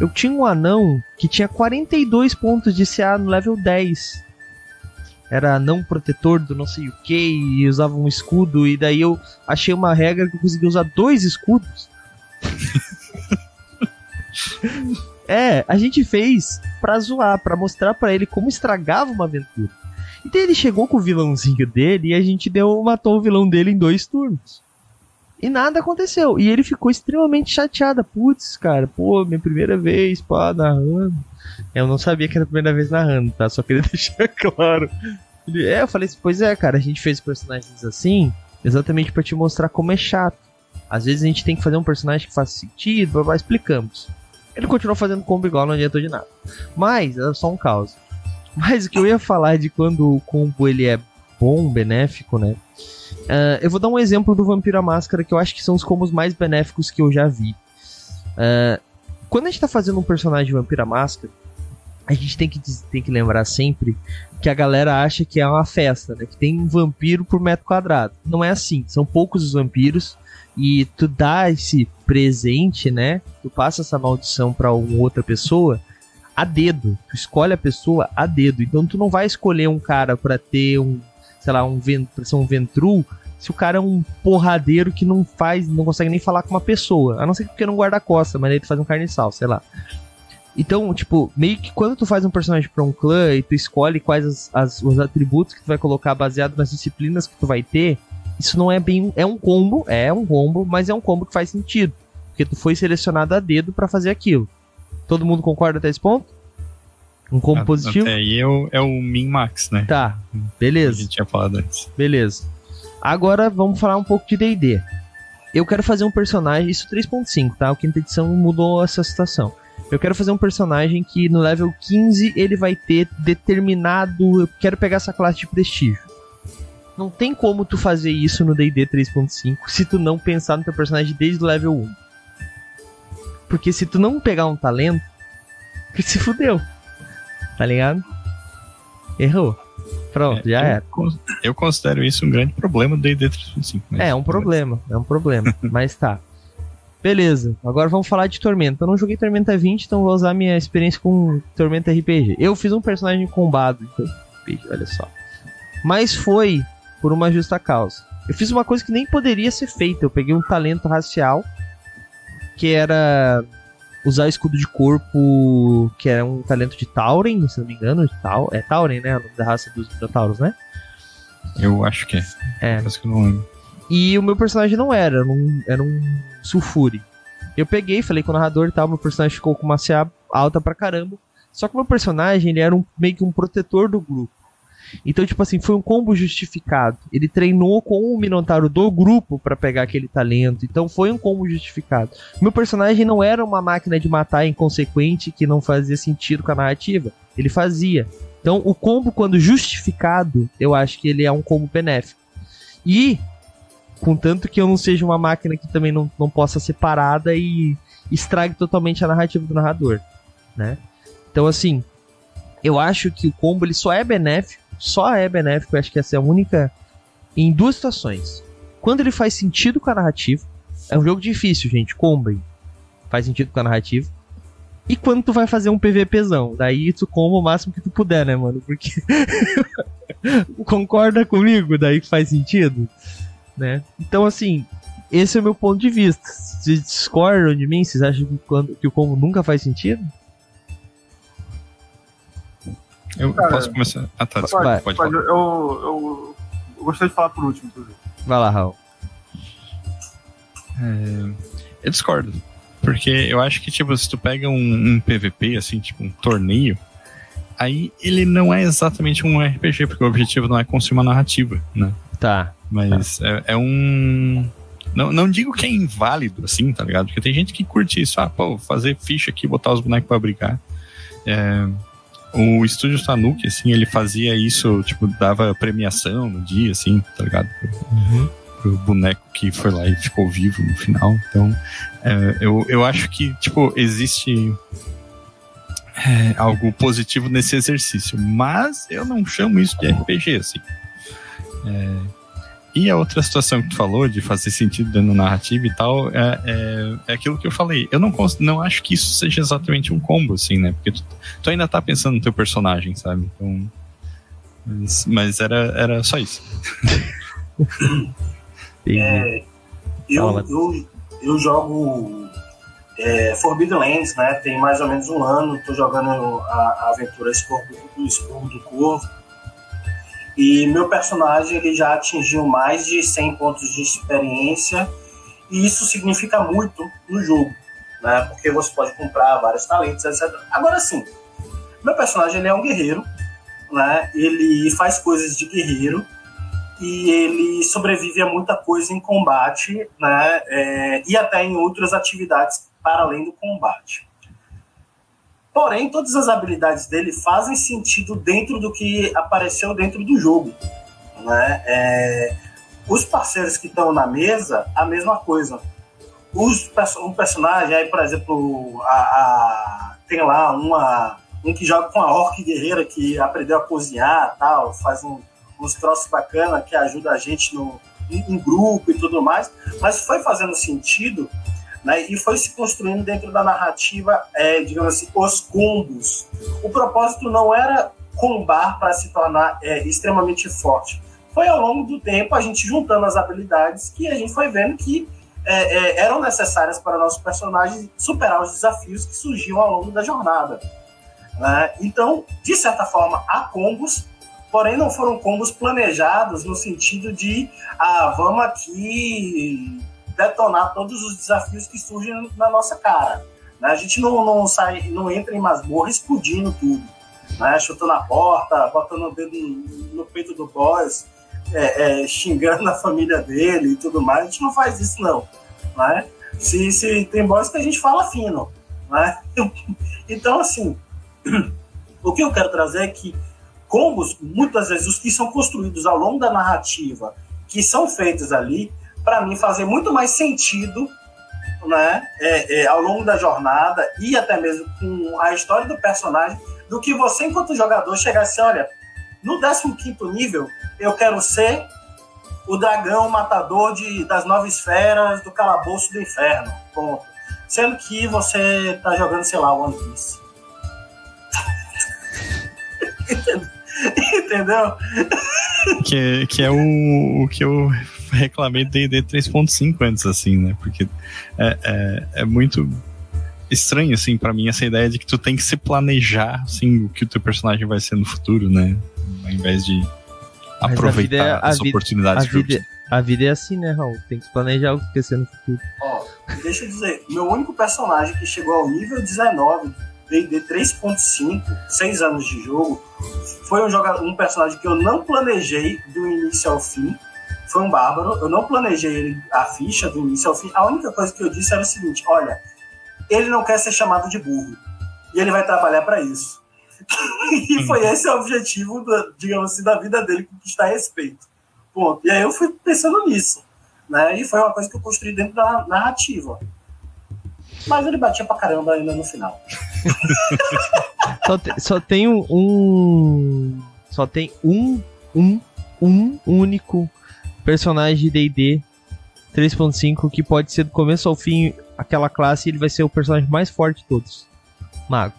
Eu tinha um anão que tinha 42 pontos de CA no level 10 era não protetor do não sei o que e usava um escudo e daí eu achei uma regra que eu consegui usar dois escudos. <laughs> é, a gente fez pra zoar, pra mostrar pra ele como estragava uma aventura. E daí ele chegou com o vilãozinho dele e a gente deu, matou o vilão dele em dois turnos. E nada aconteceu. E ele ficou extremamente chateado. Putz, cara, pô, minha primeira vez, pá, narrando. Eu não sabia que era a primeira vez narrando, tá? Só queria <laughs> deixar claro. Ele, é, eu falei assim, pois é, cara, a gente fez personagens assim exatamente pra te mostrar como é chato. Às vezes a gente tem que fazer um personagem que faça sentido, blá, blá, explicamos. Ele continuou fazendo combo igual, não adiantou de nada. Mas, era só um caos. Mas o que eu ia falar de quando o combo ele é bom, benéfico, né? Ah, eu vou dar um exemplo do Vampiro à Máscara, que eu acho que são os combos mais benéficos que eu já vi. Ah, quando a gente tá fazendo um personagem de Vampiro à Máscara, a gente tem que, tem que lembrar sempre que a galera acha que é uma festa, né? Que tem um vampiro por metro quadrado. Não é assim. São poucos os vampiros. E tu dá esse presente, né? Tu passa essa maldição pra uma outra pessoa a dedo. Tu escolhe a pessoa a dedo. Então tu não vai escolher um cara pra ter um, sei lá, um, pra ser um ventru se o cara é um porradeiro que não faz, não consegue nem falar com uma pessoa. A não ser que porque não guarda costa, mas aí tu faz um carniçal, sei lá. Então, tipo, meio que quando tu faz um personagem pra um clã e tu escolhe quais as, as- os atributos que tu vai colocar baseado nas disciplinas que tu vai ter, isso não é bem. É um combo, é um combo, mas é um combo que faz sentido. Porque tu foi selecionado a dedo pra fazer aquilo. Todo mundo concorda até esse ponto? Um combo A- positivo? Até aí é o, é o min-max, né? Tá, Que a beleza. gente tinha falado antes. Beleza. Agora vamos falar um pouco de D&D. Eu quero fazer um personagem, isso 3.5, tá? O quinta edição mudou essa situação. Eu quero fazer um personagem que no level 15 ele vai ter determinado, eu quero pegar essa classe de prestígio. Não tem como tu fazer isso no D&D 3.5 se tu não pensar no teu personagem desde o level 1. Porque se tu não pegar um talento, tu se fudeu. Tá ligado? Errou. Pronto, já eu, era. Eu considero isso um grande problema do D&D 3.5. mas- É, é um problema, é um problema, <laughs> mas tá. Beleza, agora vamos falar de Tormenta. Eu não joguei Tormenta 20, então vou usar minha experiência com Tormenta RPG. Eu fiz um personagem combado RPG, olha só. Mas foi por uma justa causa. Eu fiz uma coisa que nem poderia ser feita. Eu peguei um talento racial, que era usar escudo de corpo, que era um talento de Tauren, se não me engano. Tau é Tauren, né? O nome da raça dos Minotauros, né? Eu acho que é. É. Parece que não lembro. E o meu personagem não era, era um, era um sulfure. Eu peguei, falei com o narrador e tal, meu personagem ficou com uma CA alta pra caramba. Só que o meu personagem, ele era um, meio que um protetor do grupo. Então, tipo assim, foi um combo justificado. Ele treinou com o Minotauro do grupo pra pegar aquele talento. Então foi um combo justificado. Meu personagem não era uma máquina de matar inconsequente que não fazia sentido com a narrativa. Ele fazia. Então, o combo, quando justificado, eu acho que ele é um combo benéfico. E Contanto que eu não seja uma máquina que também não, não possa ser parada e, estrague totalmente a narrativa do narrador, né? Então, assim, eu acho que o combo ele só é benéfico, só é benéfico, acho que essa é a única em duas situações. Quando ele faz sentido com a narrativa, é um jogo difícil, gente, combo faz sentido com a narrativa. E quando tu vai fazer um PVPzão, daí tu comba o máximo que tu puder, né, mano? Porque <laughs> concorda comigo, daí faz sentido, né? Então assim, esse é o meu ponto de vista. Vocês discordam de mim? Vocês acham que, quando, que o combo nunca faz sentido? Eu Cara, posso começar. Ah, tá, desculpa, pode, pode. Eu, eu, eu, gostei de falar por último, inclusive. Vai lá, Raul. É, eu discordo. Porque eu acho que, tipo, se tu pega um, um, PVP, assim, tipo, um torneio, aí ele não é exatamente um RPG, porque o objetivo não é construir uma narrativa, né? Tá. Mas tá. É, é, um. Não, não digo que é inválido, assim, tá ligado? Porque tem gente que curte isso, ah, pô, fazer ficha aqui, botar os bonecos pra brigar. É, o estúdio Tanuki, assim, ele fazia isso, tipo, dava premiação no dia, assim, tá ligado? Uhum. Pro boneco que foi lá e ficou vivo no final. Então, é, eu, eu acho que, tipo, existe é, algo positivo nesse exercício, mas eu não chamo isso de RPG, assim. É, e a outra situação que tu falou, de fazer sentido dentro da narrativa e tal, é, é, é, aquilo que eu falei. Eu não, não acho que isso seja exatamente um combo, assim, né? Porque tu, tu ainda tá pensando no teu personagem, sabe? Então. Mas, mas era, era só isso. <laughs> é, eu, eu, eu jogo é, Forbidden Lands, né? Tem mais ou menos um ano. Tô jogando a, a aventura Esporro do, Esporro do Corvo e meu personagem ele já atingiu mais de 100 pontos de experiência, e isso significa muito no jogo, né? Porque você pode comprar vários talentos, etc. Agora sim, meu personagem ele é um guerreiro, né? Ele faz coisas de guerreiro e ele sobrevive a muita coisa em combate, né? É, e até em outras atividades para além do combate. Porém, todas as habilidades dele fazem sentido dentro do que apareceu dentro do jogo. Né? É, os parceiros que estão na mesa, a mesma coisa. Os, um personagem, aí, por exemplo, a, a, tem lá uma, um que joga com a orc guerreira que aprendeu a cozinhar tal, faz um, uns troços bacana que ajuda a gente no, em, em grupo e tudo mais, mas foi fazendo sentido né, e foi se construindo dentro da narrativa, é, digamos assim, os combos. O propósito não era combar para se tornar é, extremamente forte. Foi ao longo do tempo a gente juntando as habilidades que a gente foi vendo que é, é eram necessárias para nossos personagens superar os desafios que surgiam ao longo da jornada. Né? Então, de certa forma, há combos, porém não foram combos planejados no sentido de ah, vamos aqui detonar todos os desafios que surgem na nossa cara. Né? A gente não, não sai, não entra em masmorra explodindo tudo, né? chutando a porta, botando o dedo no peito do boss, é, é, xingando <laughs> a família dele e tudo mais. A gente não faz isso não, né? Se, se tem boss que a gente fala fino, né? <laughs> Então assim, <clears throat> o que eu quero trazer é que combos, muitas vezes os que são construídos ao longo da narrativa, que são feitos ali, para mim, fazer muito mais sentido né, é, é, ao longo da jornada e até mesmo com a história do personagem, do que você, enquanto jogador, chegar assim: olha, no 15 nível, eu quero ser o dragão matador de, das nove esferas do calabouço do inferno. Ponto. Sendo que você tá jogando, sei lá, One Piece. <laughs> Entendeu? Que, que é o, o que eu <laughs> reclamei D&D 3.5 antes, assim, né? Porque é, é, é muito estranho, assim, para mim, essa ideia de que tu tem que se planejar, assim, o que o teu personagem vai ser no futuro, né? Ao invés de Mas aproveitar é, as vida, oportunidades. A vida, a vida é assim, né, Raul? Tem que planejar o que vai ser no futuro. Ó, deixa eu dizer, meu único personagem que chegou ao nível 19 D&D 3.5, 6 anos de jogo, foi um, jogador, um personagem que eu não planejei do início ao fim, foi um bárbaro. Eu não planejei a ficha do início ao fim. A única coisa que eu disse era o seguinte: olha, ele não quer ser chamado de burro. E ele vai trabalhar para isso. <laughs> e foi esse o objetivo, da, digamos assim, da vida dele, conquistar respeito. Ponto. E aí eu fui pensando nisso. Né? E foi uma coisa que eu construí dentro da narrativa. Mas ele batia pra caramba ainda no final. <laughs> só, te, só tem um. Só tem um. Um. Um único personagem de DD 3.5 que pode ser do começo ao fim aquela classe ele vai ser o personagem mais forte de todos. Mago.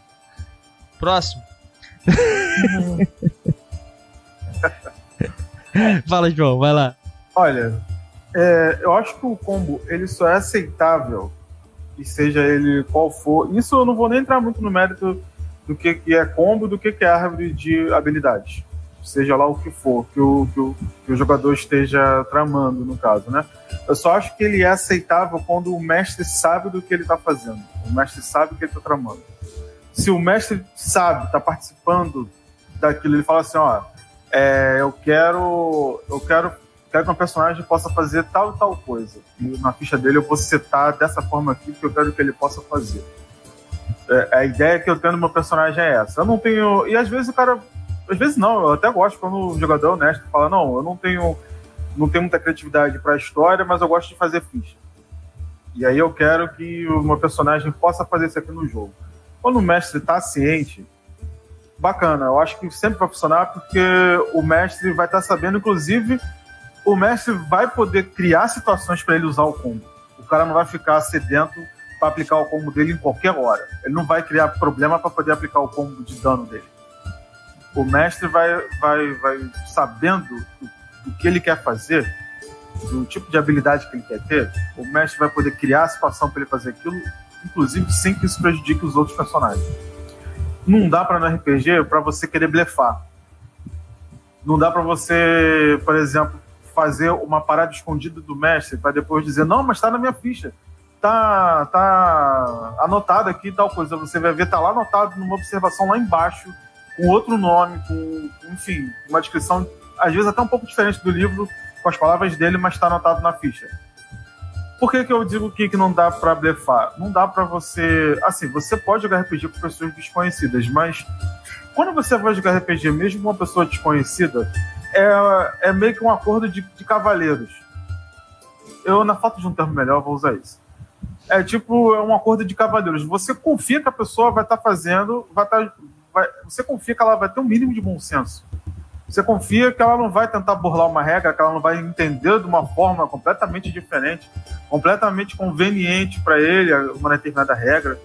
Próximo. <laughs> Fala, João, vai lá. Olha, é, eu acho que o combo ele só é aceitável, e seja ele qual for. Isso eu não vou nem entrar muito no mérito do que, que é combo, do que, que é árvore de habilidades. Seja lá o que for, que o, que o, que o jogador esteja tramando, no caso, né? Eu só acho que ele é aceitável quando o mestre sabe do que ele está fazendo. O mestre sabe o que ele está tramando. Se o mestre sabe, está participando daquilo, ele fala assim, ó, é, eu quero, eu quero, quero que um personagem possa fazer tal e tal coisa. E na ficha dele eu vou setar dessa forma aqui que eu quero que ele possa fazer. É, a ideia que eu tenho no meu personagem é essa. Eu não tenho. E às vezes o cara. Às vezes não, eu até gosto quando o jogador é honesto fala, não, eu não tenho. Não tenho muita criatividade para a história, mas eu gosto de fazer ficha. E aí eu quero que meu personagem possa fazer isso aqui no jogo. Quando o mestre está ciente, bacana. Eu acho que sempre vai funcionar porque o mestre vai estar tá sabendo, inclusive, o mestre vai poder criar situações para ele usar o combo. O cara não vai ficar sedento para aplicar o combo dele em qualquer hora. Ele não vai criar problema para poder aplicar o combo de dano dele. O mestre vai, vai, vai sabendo o que ele quer fazer, do tipo de habilidade que ele quer ter, o mestre vai poder criar a situação para ele fazer aquilo, inclusive sem que isso prejudique os outros personagens. Não dá para no RPG para você querer blefar. Não dá para você, por exemplo, fazer uma parada escondida do mestre para depois dizer não, mas está na minha ficha, tá, tá anotado aqui tal coisa. Você vai ver tá lá anotado numa observação lá embaixo com outro nome, com enfim, uma descrição às vezes até um pouco diferente do livro com as palavras dele, mas está anotado na ficha. Por que, que eu digo que, que não dá para blefar? Não dá para você. Assim, você pode jogar RPG com pessoas desconhecidas, mas quando você vai jogar RPG, mesmo com uma pessoa desconhecida, é, é meio que um acordo de, de cavaleiros. Eu, na falta de um termo melhor, vou usar isso. É tipo, é um acordo de cavaleiros. Você confia que a pessoa vai estar tá fazendo, vai estar. Tá, vai, você confia que ela vai ter um mínimo de bom senso. Você confia que ela não vai tentar burlar uma regra, que ela não vai entender de uma forma completamente diferente, completamente conveniente para ele uma determinada regra.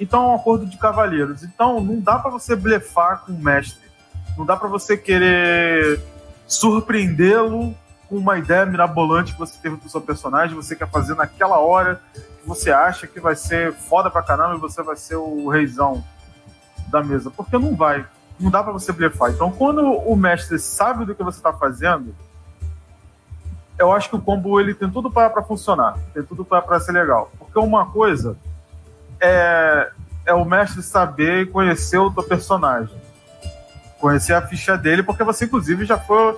Então é um acordo de cavalheiros. Então não dá para você blefar com o mestre. Não dá para você querer surpreendê-lo com uma ideia mirabolante que você teve pro seu personagem, você quer fazer naquela hora que você acha que vai ser foda pra caramba e você vai ser o reizão da mesa. Porque não vai não dá para você blefar. Então, quando o mestre sabe do que você está fazendo, eu acho que o combo ele tem tudo para funcionar, tem tudo para ser legal. Porque uma coisa é, é o mestre saber e conhecer o teu personagem, conhecer a ficha dele, porque você, inclusive, já foi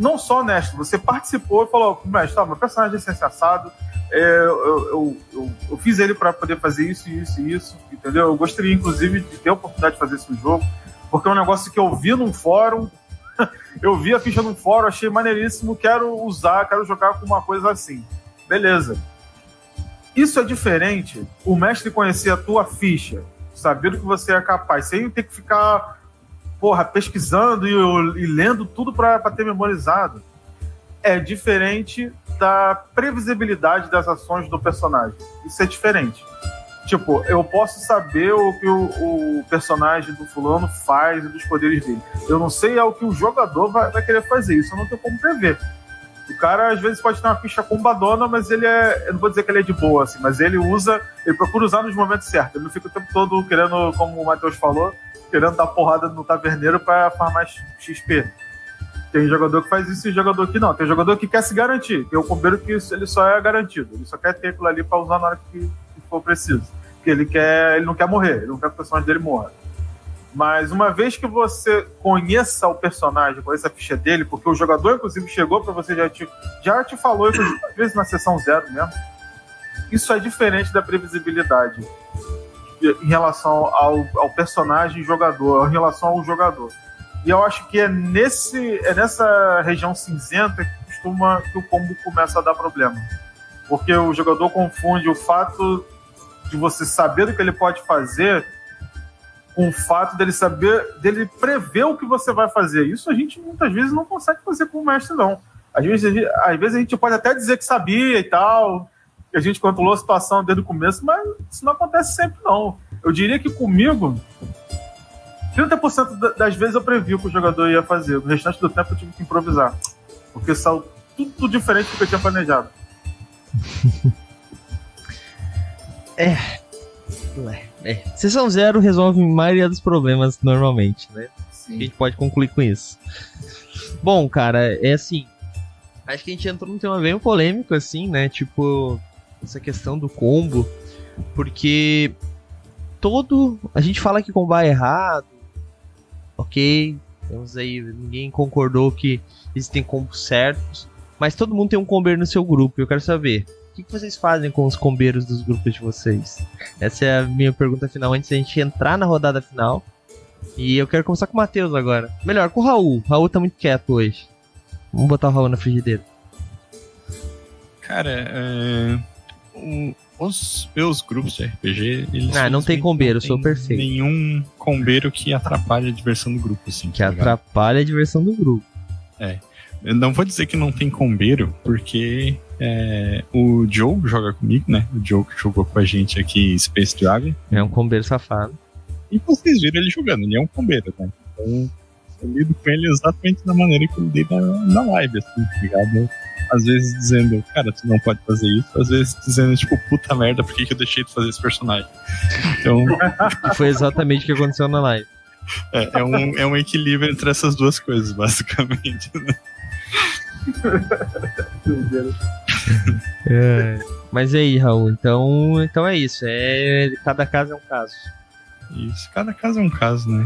não só honesto, você participou e falou: mestre, tá, meu personagem é sensacionado, é, eu, eu, eu, fiz ele para poder fazer isso, isso e isso, entendeu? Eu gostaria, inclusive, de ter a oportunidade de fazer isso no jogo porque é um negócio que eu vi num fórum, <laughs> eu vi a ficha num fórum, achei maneiríssimo, quero usar, quero jogar com uma coisa assim. Beleza. Isso é diferente, o mestre conhecer a tua ficha, saber do que você é capaz, sem ter que ficar, porra, pesquisando e, e lendo tudo para ter memorizado. É diferente da previsibilidade das ações do personagem. Isso é diferente. Tipo, eu posso saber o que o, o, personagem do fulano faz e dos poderes dele. Eu não sei é o que o jogador vai, vai querer fazer. Isso eu não tenho como prever. O cara, às vezes, pode ter uma ficha combadona, mas ele é. Eu não vou dizer que ele é de boa, assim, mas ele usa. Ele procura usar nos momentos certos. Ele não fica o tempo todo querendo, como o Matheus falou, querendo dar porrada no taverneiro para farmar XP. Tem jogador que faz isso e jogador que não. Tem jogador que quer se garantir. Tem o combeiro que ele só é garantido. Ele só quer ter aquilo ali para usar na hora que, que for preciso porque ele quer, ele não quer morrer, ele não quer que o personagem dele morra. Mas uma vez que você conheça o personagem, conheça a ficha dele, porque o jogador, inclusive, chegou para você, já te, já te falou, às <coughs> vezes na sessão zero mesmo, isso é diferente da previsibilidade em relação ao, ao personagem jogador, em relação ao jogador. E eu acho que é, nesse, é nessa região cinzenta que costuma que o combo começa a dar problema. Porque o jogador confunde o fato de você saber do que ele pode fazer com o fato dele saber, dele prever o que você vai fazer. Isso a gente muitas vezes não consegue fazer com o mestre, não. Às vezes, às vezes a gente pode até dizer que sabia e tal, que a gente controlou a situação desde o começo, mas isso não acontece sempre, não. Eu diria que comigo, 30% das vezes eu previ o que o jogador ia fazer. O restante do tempo eu tive que improvisar. Porque saiu tudo diferente do que eu tinha planejado. <laughs> é. É. Sessão zero resolve a maioria dos problemas normalmente, né? Sim. A gente pode concluir com isso. Bom, cara, é assim. Acho que a gente entrou num tema bem polêmico, assim, né? Tipo, essa questão do combo. Porque todo. A gente fala que combo é errado. Ok. Temos aí. Ninguém concordou que existem combos certos. Mas todo mundo tem um combeiro no seu grupo. E eu quero saber. O que, que vocês fazem com os combeiros dos grupos de vocês? Essa é a minha pergunta final antes da gente entrar na rodada final. E eu quero começar com o Matheus agora. Melhor, com o Raul. O Raul tá muito quieto hoje. Vamos botar o Raul na frigideira. Cara, é... os meus grupos de RPG, eles. Ah, não tem combeiro, eu sou perfeito. Nenhum combeiro que atrapalhe a diversão do grupo, assim. Que tá atrapalha a diversão do grupo. É. Eu não vou dizer que não tem combeiro, porque é, o Joe joga comigo, né? O Joe que jogou com a gente aqui Space Dragon. É um combeiro safado. E vocês viram ele jogando, ele é um combeiro, né? Então, eu lido com ele exatamente da maneira que eu lidei na, na live, assim, tá ligado? Às vezes dizendo, cara, tu não pode fazer isso. Às vezes dizendo, tipo, puta merda, por que, que eu deixei de fazer esse personagem? Então. <laughs> Foi exatamente o que aconteceu na live. É, é, um, é um equilíbrio entre essas duas coisas, basicamente, né? É. Mas aí, Raul? Então, então é isso. É, cada caso é um caso. Isso, cada caso é um caso, né?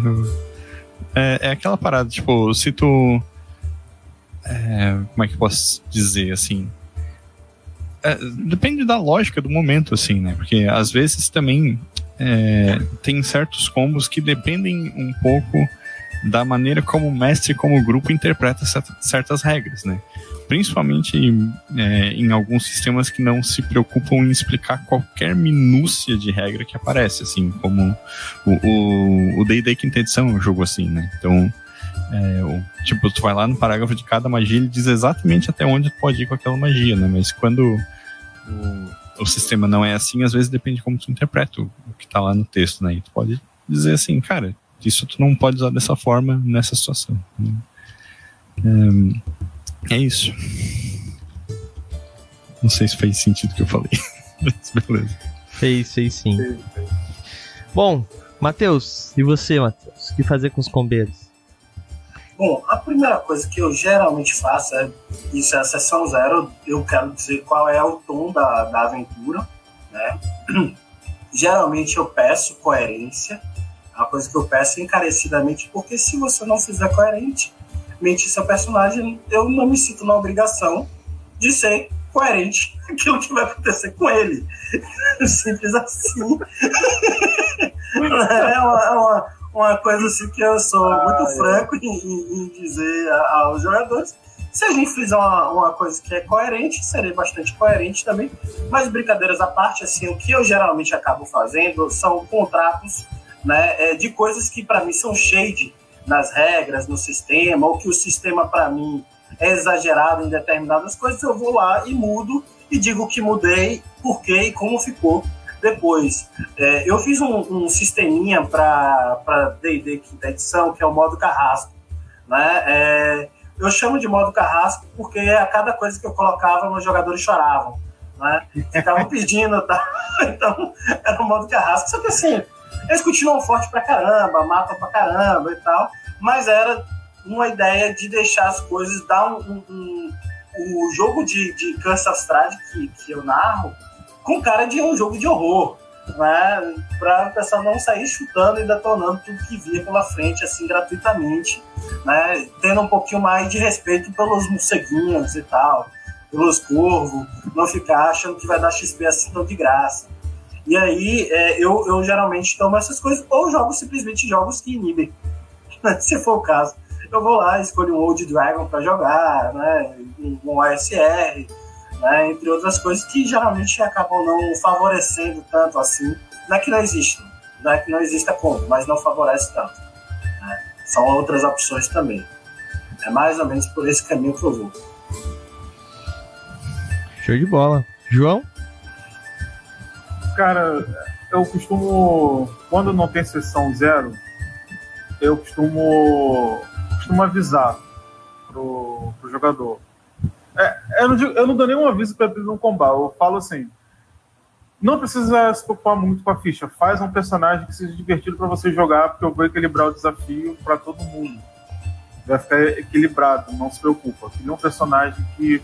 É, é aquela parada, tipo, se tu. É, como é que eu posso dizer assim? É, depende da lógica do momento, assim, né? Porque às vezes também é, tem certos combos que dependem um pouco da maneira como o mestre, como o grupo interpreta certas regras, né? Principalmente é, em alguns sistemas que não se preocupam em explicar qualquer minúcia de regra que aparece, assim, como o D&D Quinta Edição é um jogo assim, né? Então, é, o, tipo, tu vai lá no parágrafo de cada magia, ele diz exatamente até onde tu pode ir com aquela magia, né? Mas quando o, o sistema não é assim, às vezes depende de como tu interpreta o, o que tá lá no texto, né? E tu pode dizer assim, cara, isso tu não pode usar dessa forma nessa situação. É, é isso. Não sei se fez sentido o que eu falei. <laughs> Mas beleza. Fez, fez sim. Bom, Matheus, e você, Matheus? O que fazer com os combeiros? Bom, a primeira coisa que eu geralmente faço é, isso é a sessão zero, eu quero dizer qual é o tom da, da aventura, né? <clears throat> Geralmente eu peço coerência, é uma coisa que eu peço encarecidamente, porque se você não fizer coerente, mente seu personagem, eu não me sinto na obrigação de ser coerente <laughs> aquilo que vai acontecer com ele. <laughs> Simples assim. é uma, é uma, uma, coisa assim que eu sou muito ah, franco em, em, dizer aos jogadores. Se a gente fizer uma, uma coisa que é coerente, serei bastante coerente também. Mas brincadeiras à parte, assim, o que eu geralmente acabo fazendo são contratos né, é, de coisas que para mim são shade nas regras, no sistema, ou que o sistema para mim é exagerado em determinadas coisas, eu vou lá e mudo e digo que mudei, por quê e como ficou depois. É, eu fiz um, um sisteminha para D&D quinta edição, que é o modo carrasco. Né? É, eu chamo de modo carrasco porque a cada coisa que eu colocava, meus jogadores choravam. Né? Ficavam pedindo, tá? <laughs> então era o modo carrasco. Só que assim, eles continuam fortes pra caramba, matam pra caramba e tal, mas era uma ideia de deixar as coisas, dar um. um, um o jogo de, de Kansas que, que eu narro com cara de um jogo de horror, né? Para o pessoal não sair chutando e detonando tudo que via pela frente, assim, gratuitamente, né? Tendo um pouquinho mais de respeito pelos morceguinhos e tal, pelos corvos, não ficar achando que vai dar XP assim tão de graça. E aí é, eu, eu geralmente tomo essas coisas ou jogo simplesmente jogos que inibem, <laughs> se for o caso. Eu vou lá, escolho um Old Dragon para jogar, né, um OSR, né, entre outras coisas que geralmente acabam não favorecendo tanto assim. Não é que não existe, não é que não exista como, mas não favorece tanto. Né? São outras opções também. É mais ou menos por esse caminho que eu vou. Show de bola. João? Cara, eu costumo. Quando não tem sessão zero, eu costumo. costumo avisar pro, pro jogador. É, eu, não, eu não dou nenhum aviso para ele não combar. Eu falo assim: não precisa se preocupar muito com a ficha. Faz um personagem que seja divertido para você jogar, porque eu vou equilibrar o desafio para todo mundo. Vai ficar equilibrado, não se preocupa. Cria um personagem que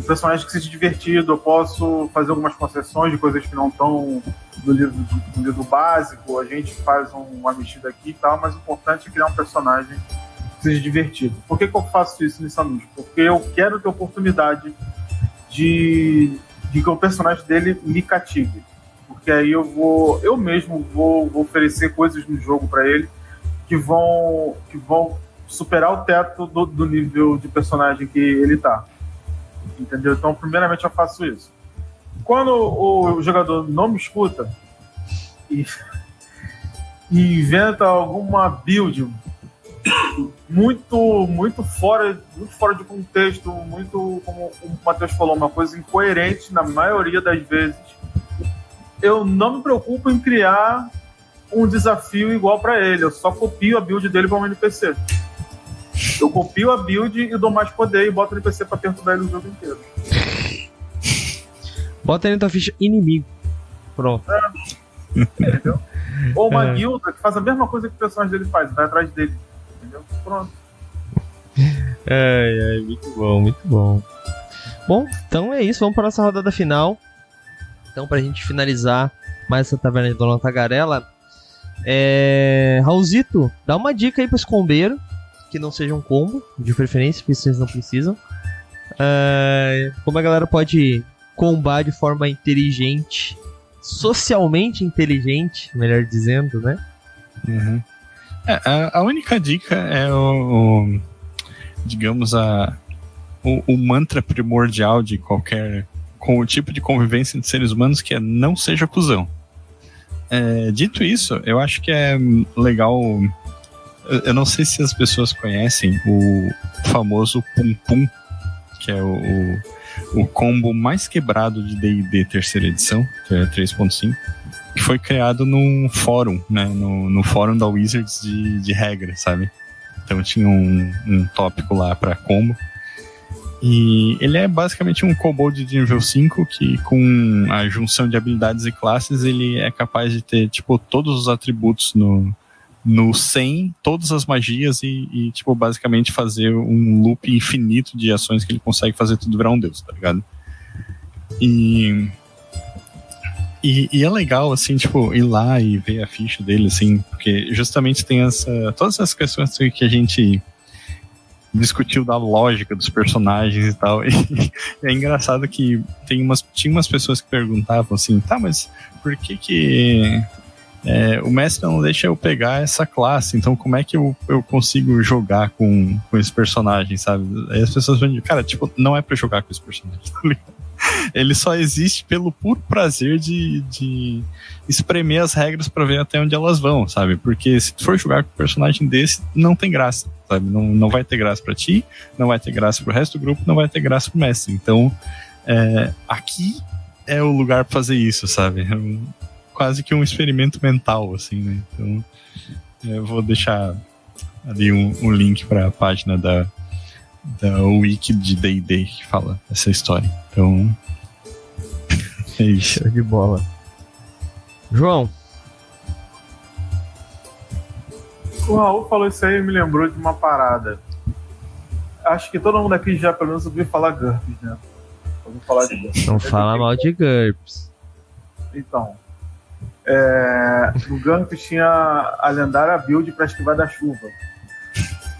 um personagem que seja divertido. Eu posso fazer algumas concessões de coisas que não estão no livro, no livro básico. A gente faz uma mexida aqui e tal, mas o importante é criar um personagem que seja divertido. Por que, que eu faço isso inicialmente? Porque eu quero ter oportunidade de, de que o personagem dele me cative. Porque aí eu vou, eu mesmo vou, vou oferecer coisas no jogo para ele que vão, que vão superar o teto do, do nível de personagem que ele tá entendeu? Então, primeiramente, eu faço isso. Quando o jogador não me escuta e, e <laughs> inventa alguma build muito muito fora muito fora de contexto muito como o Matheus falou uma coisa incoerente na maioria das vezes eu não me preocupo em criar um desafio igual para ele eu só copio a build dele para um NPC eu copio a build e dou mais poder e boto no PC pra perturbar ele o jogo inteiro. Bota ele na tua ficha inimigo. Pronto. É. Entendeu? Ou uma <laughs> é. guilda que faz a mesma coisa que o personagem dele faz, vai atrás dele. Entendeu? Pronto. <laughs> Ai, ai, muito bom, muito bom. Bom, então é isso, vamos para nossa rodada final. Então, pra gente finalizar mais essa taverna de Dona Tagarela, é... Raulzito, dá uma dica aí pro escombeiro que não seja um combo, de preferência, porque vocês não precisam. Uh, como a galera pode combar de forma inteligente, socialmente inteligente, melhor dizendo, né? Uhum. É, a, a, única dica é o, o digamos, a, o, o, mantra primordial de qualquer com o tipo de convivência entre seres humanos que é não seja cuzão. É, dito isso, eu acho que é legal eu não sei se as pessoas conhecem o famoso Pum Pum, que é o, o, o combo mais quebrado de D&D terceira edição, que é 3.5, que foi criado num fórum, né, no, no fórum da Wizards de, de regra, sabe? Então tinha um, um tópico lá para combo. E ele é basicamente um kobold de nível 5 que com a junção de habilidades e classes ele é capaz de ter tipo todos os atributos no, no 100 todas as magias e, e, tipo, basicamente fazer um loop infinito de ações que ele consegue fazer tudo virar um deus, tá ligado? E, e, e, é legal, assim, tipo, ir lá e ver a ficha dele, assim, porque justamente tem essa, todas essas questões que a gente discutiu da lógica dos personagens e tal. <laughs> E é engraçado que tem umas, tinha umas pessoas que perguntavam assim, tá, mas por que que é, o mestre não deixa eu pegar essa classe, então como é que eu, eu consigo jogar com, com esse personagem, sabe? Aí as pessoas vão dizer, cara, tipo, não é pra jogar com esse personagem, <laughs> tá Ele só existe pelo puro prazer de, de espremer as regras para ver até onde elas vão, sabe? Porque se tu for jogar com um personagem desse, não tem graça, sabe? Não, não vai ter graça para ti, não vai ter graça pro resto do grupo, não vai ter graça pro mestre. Então, é, aqui é o lugar pra fazer isso, sabe? Quase que um experimento mental, assim, né? Então, eu vou deixar ali um, um link para a página da, da wiki de D&D que fala essa história. Então, <laughs> é isso. Show de bola. João. O Raul falou isso aí e me lembrou de uma parada. Acho que todo mundo aqui já pelo menos ouviu falar GURPS, né? Vamos falar de GURPS. Não fala mal de GURPS. Então, é, no GURPS tinha a lendária build para esquivar da chuva. <laughs>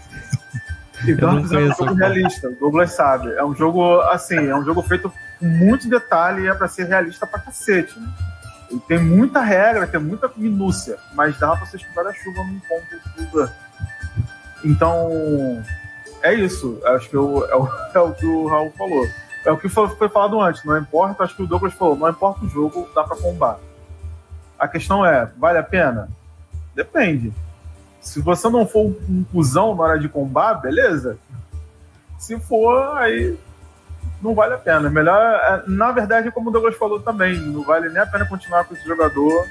E GURPS é um jogo realista, o Douglas sabe. É um jogo, assim, é um jogo feito com muito detalhe e é para ser realista pra cacete, né? E tem muita regra, tem muita minúcia, mas dá pra você esquivar da chuva num ponto do GURPS. Então, é isso. Acho que eu, é, o, <laughs> é o que o Raul falou. É o que foi, foi falado antes, não importa, acho que o Douglas falou, não importa o jogo, dá pra combar. A questão é, vale a pena? Depende. Se você não for um cuzão na hora de combar, beleza. Se for, aí não vale a pena. Melhor, é, na verdade, como o Douglas falou também, não vale nem a pena continuar com esse jogador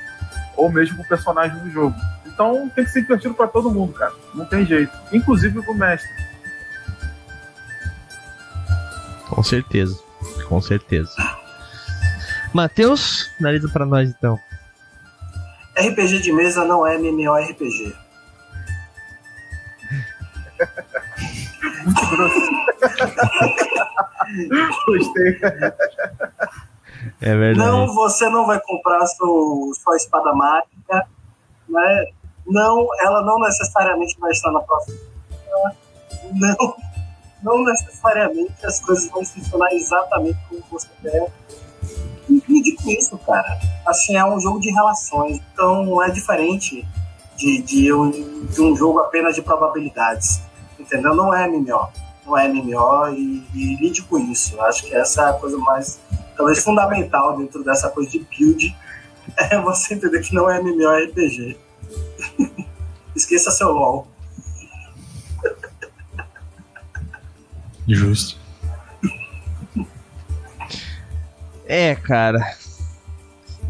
ou mesmo com o personagem do jogo. Então tem que ser divertido para todo mundo, cara. Não tem jeito. Inclusive pro mestre. Com certeza. Com certeza. Matheus, analisa para nós então. RPG de mesa não é MMORPG. <laughs> Muito grosso. Gostei. É verdade. Não, você não vai comprar seu, sua espada mágica, né? Não, ela não necessariamente vai estar na próxima. Não, não necessariamente as coisas vão funcionar exatamente como você quer. Lide com isso, cara. Assim, é um jogo de relações, então é diferente de, de, um, de um jogo apenas de probabilidades. Entendeu? Não é MMO. Não é MMO e, e lide com isso. Acho que essa é a coisa mais, talvez, fundamental dentro dessa coisa de build. <laughs> É você entender que não é MMORPG. <laughs> Esqueça seu LOL. Justo. É, cara.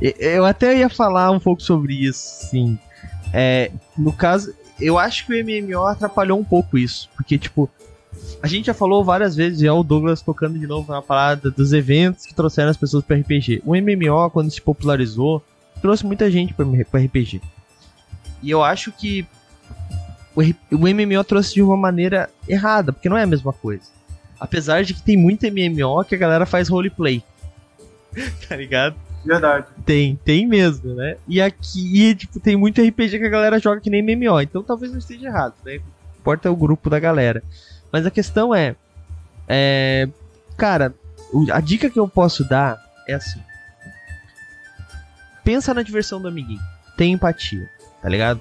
Eu até ia falar um pouco sobre isso, sim. É, no caso, eu acho que o MMO atrapalhou um pouco isso. Porque, tipo, a gente já falou várias vezes, já o Douglas tocando de novo na parada dos eventos que trouxeram as pessoas para RPG. O MMO, quando se popularizou, trouxe muita gente para RPG. E eu acho que o o MMO trouxe de uma maneira errada, porque não é a mesma coisa. Apesar de que tem muito MMO que a galera faz roleplay. <laughs> tá ligado? Verdade. Tem, tem mesmo, né? E aqui, tipo, tem muito RPG que a galera joga que nem MMO, então talvez não esteja errado, né? Importa é o grupo da galera. Mas a questão é, é cara, o- a dica que eu posso dar é assim. Pensa na diversão do amiguinho. Tem empatia, tá ligado?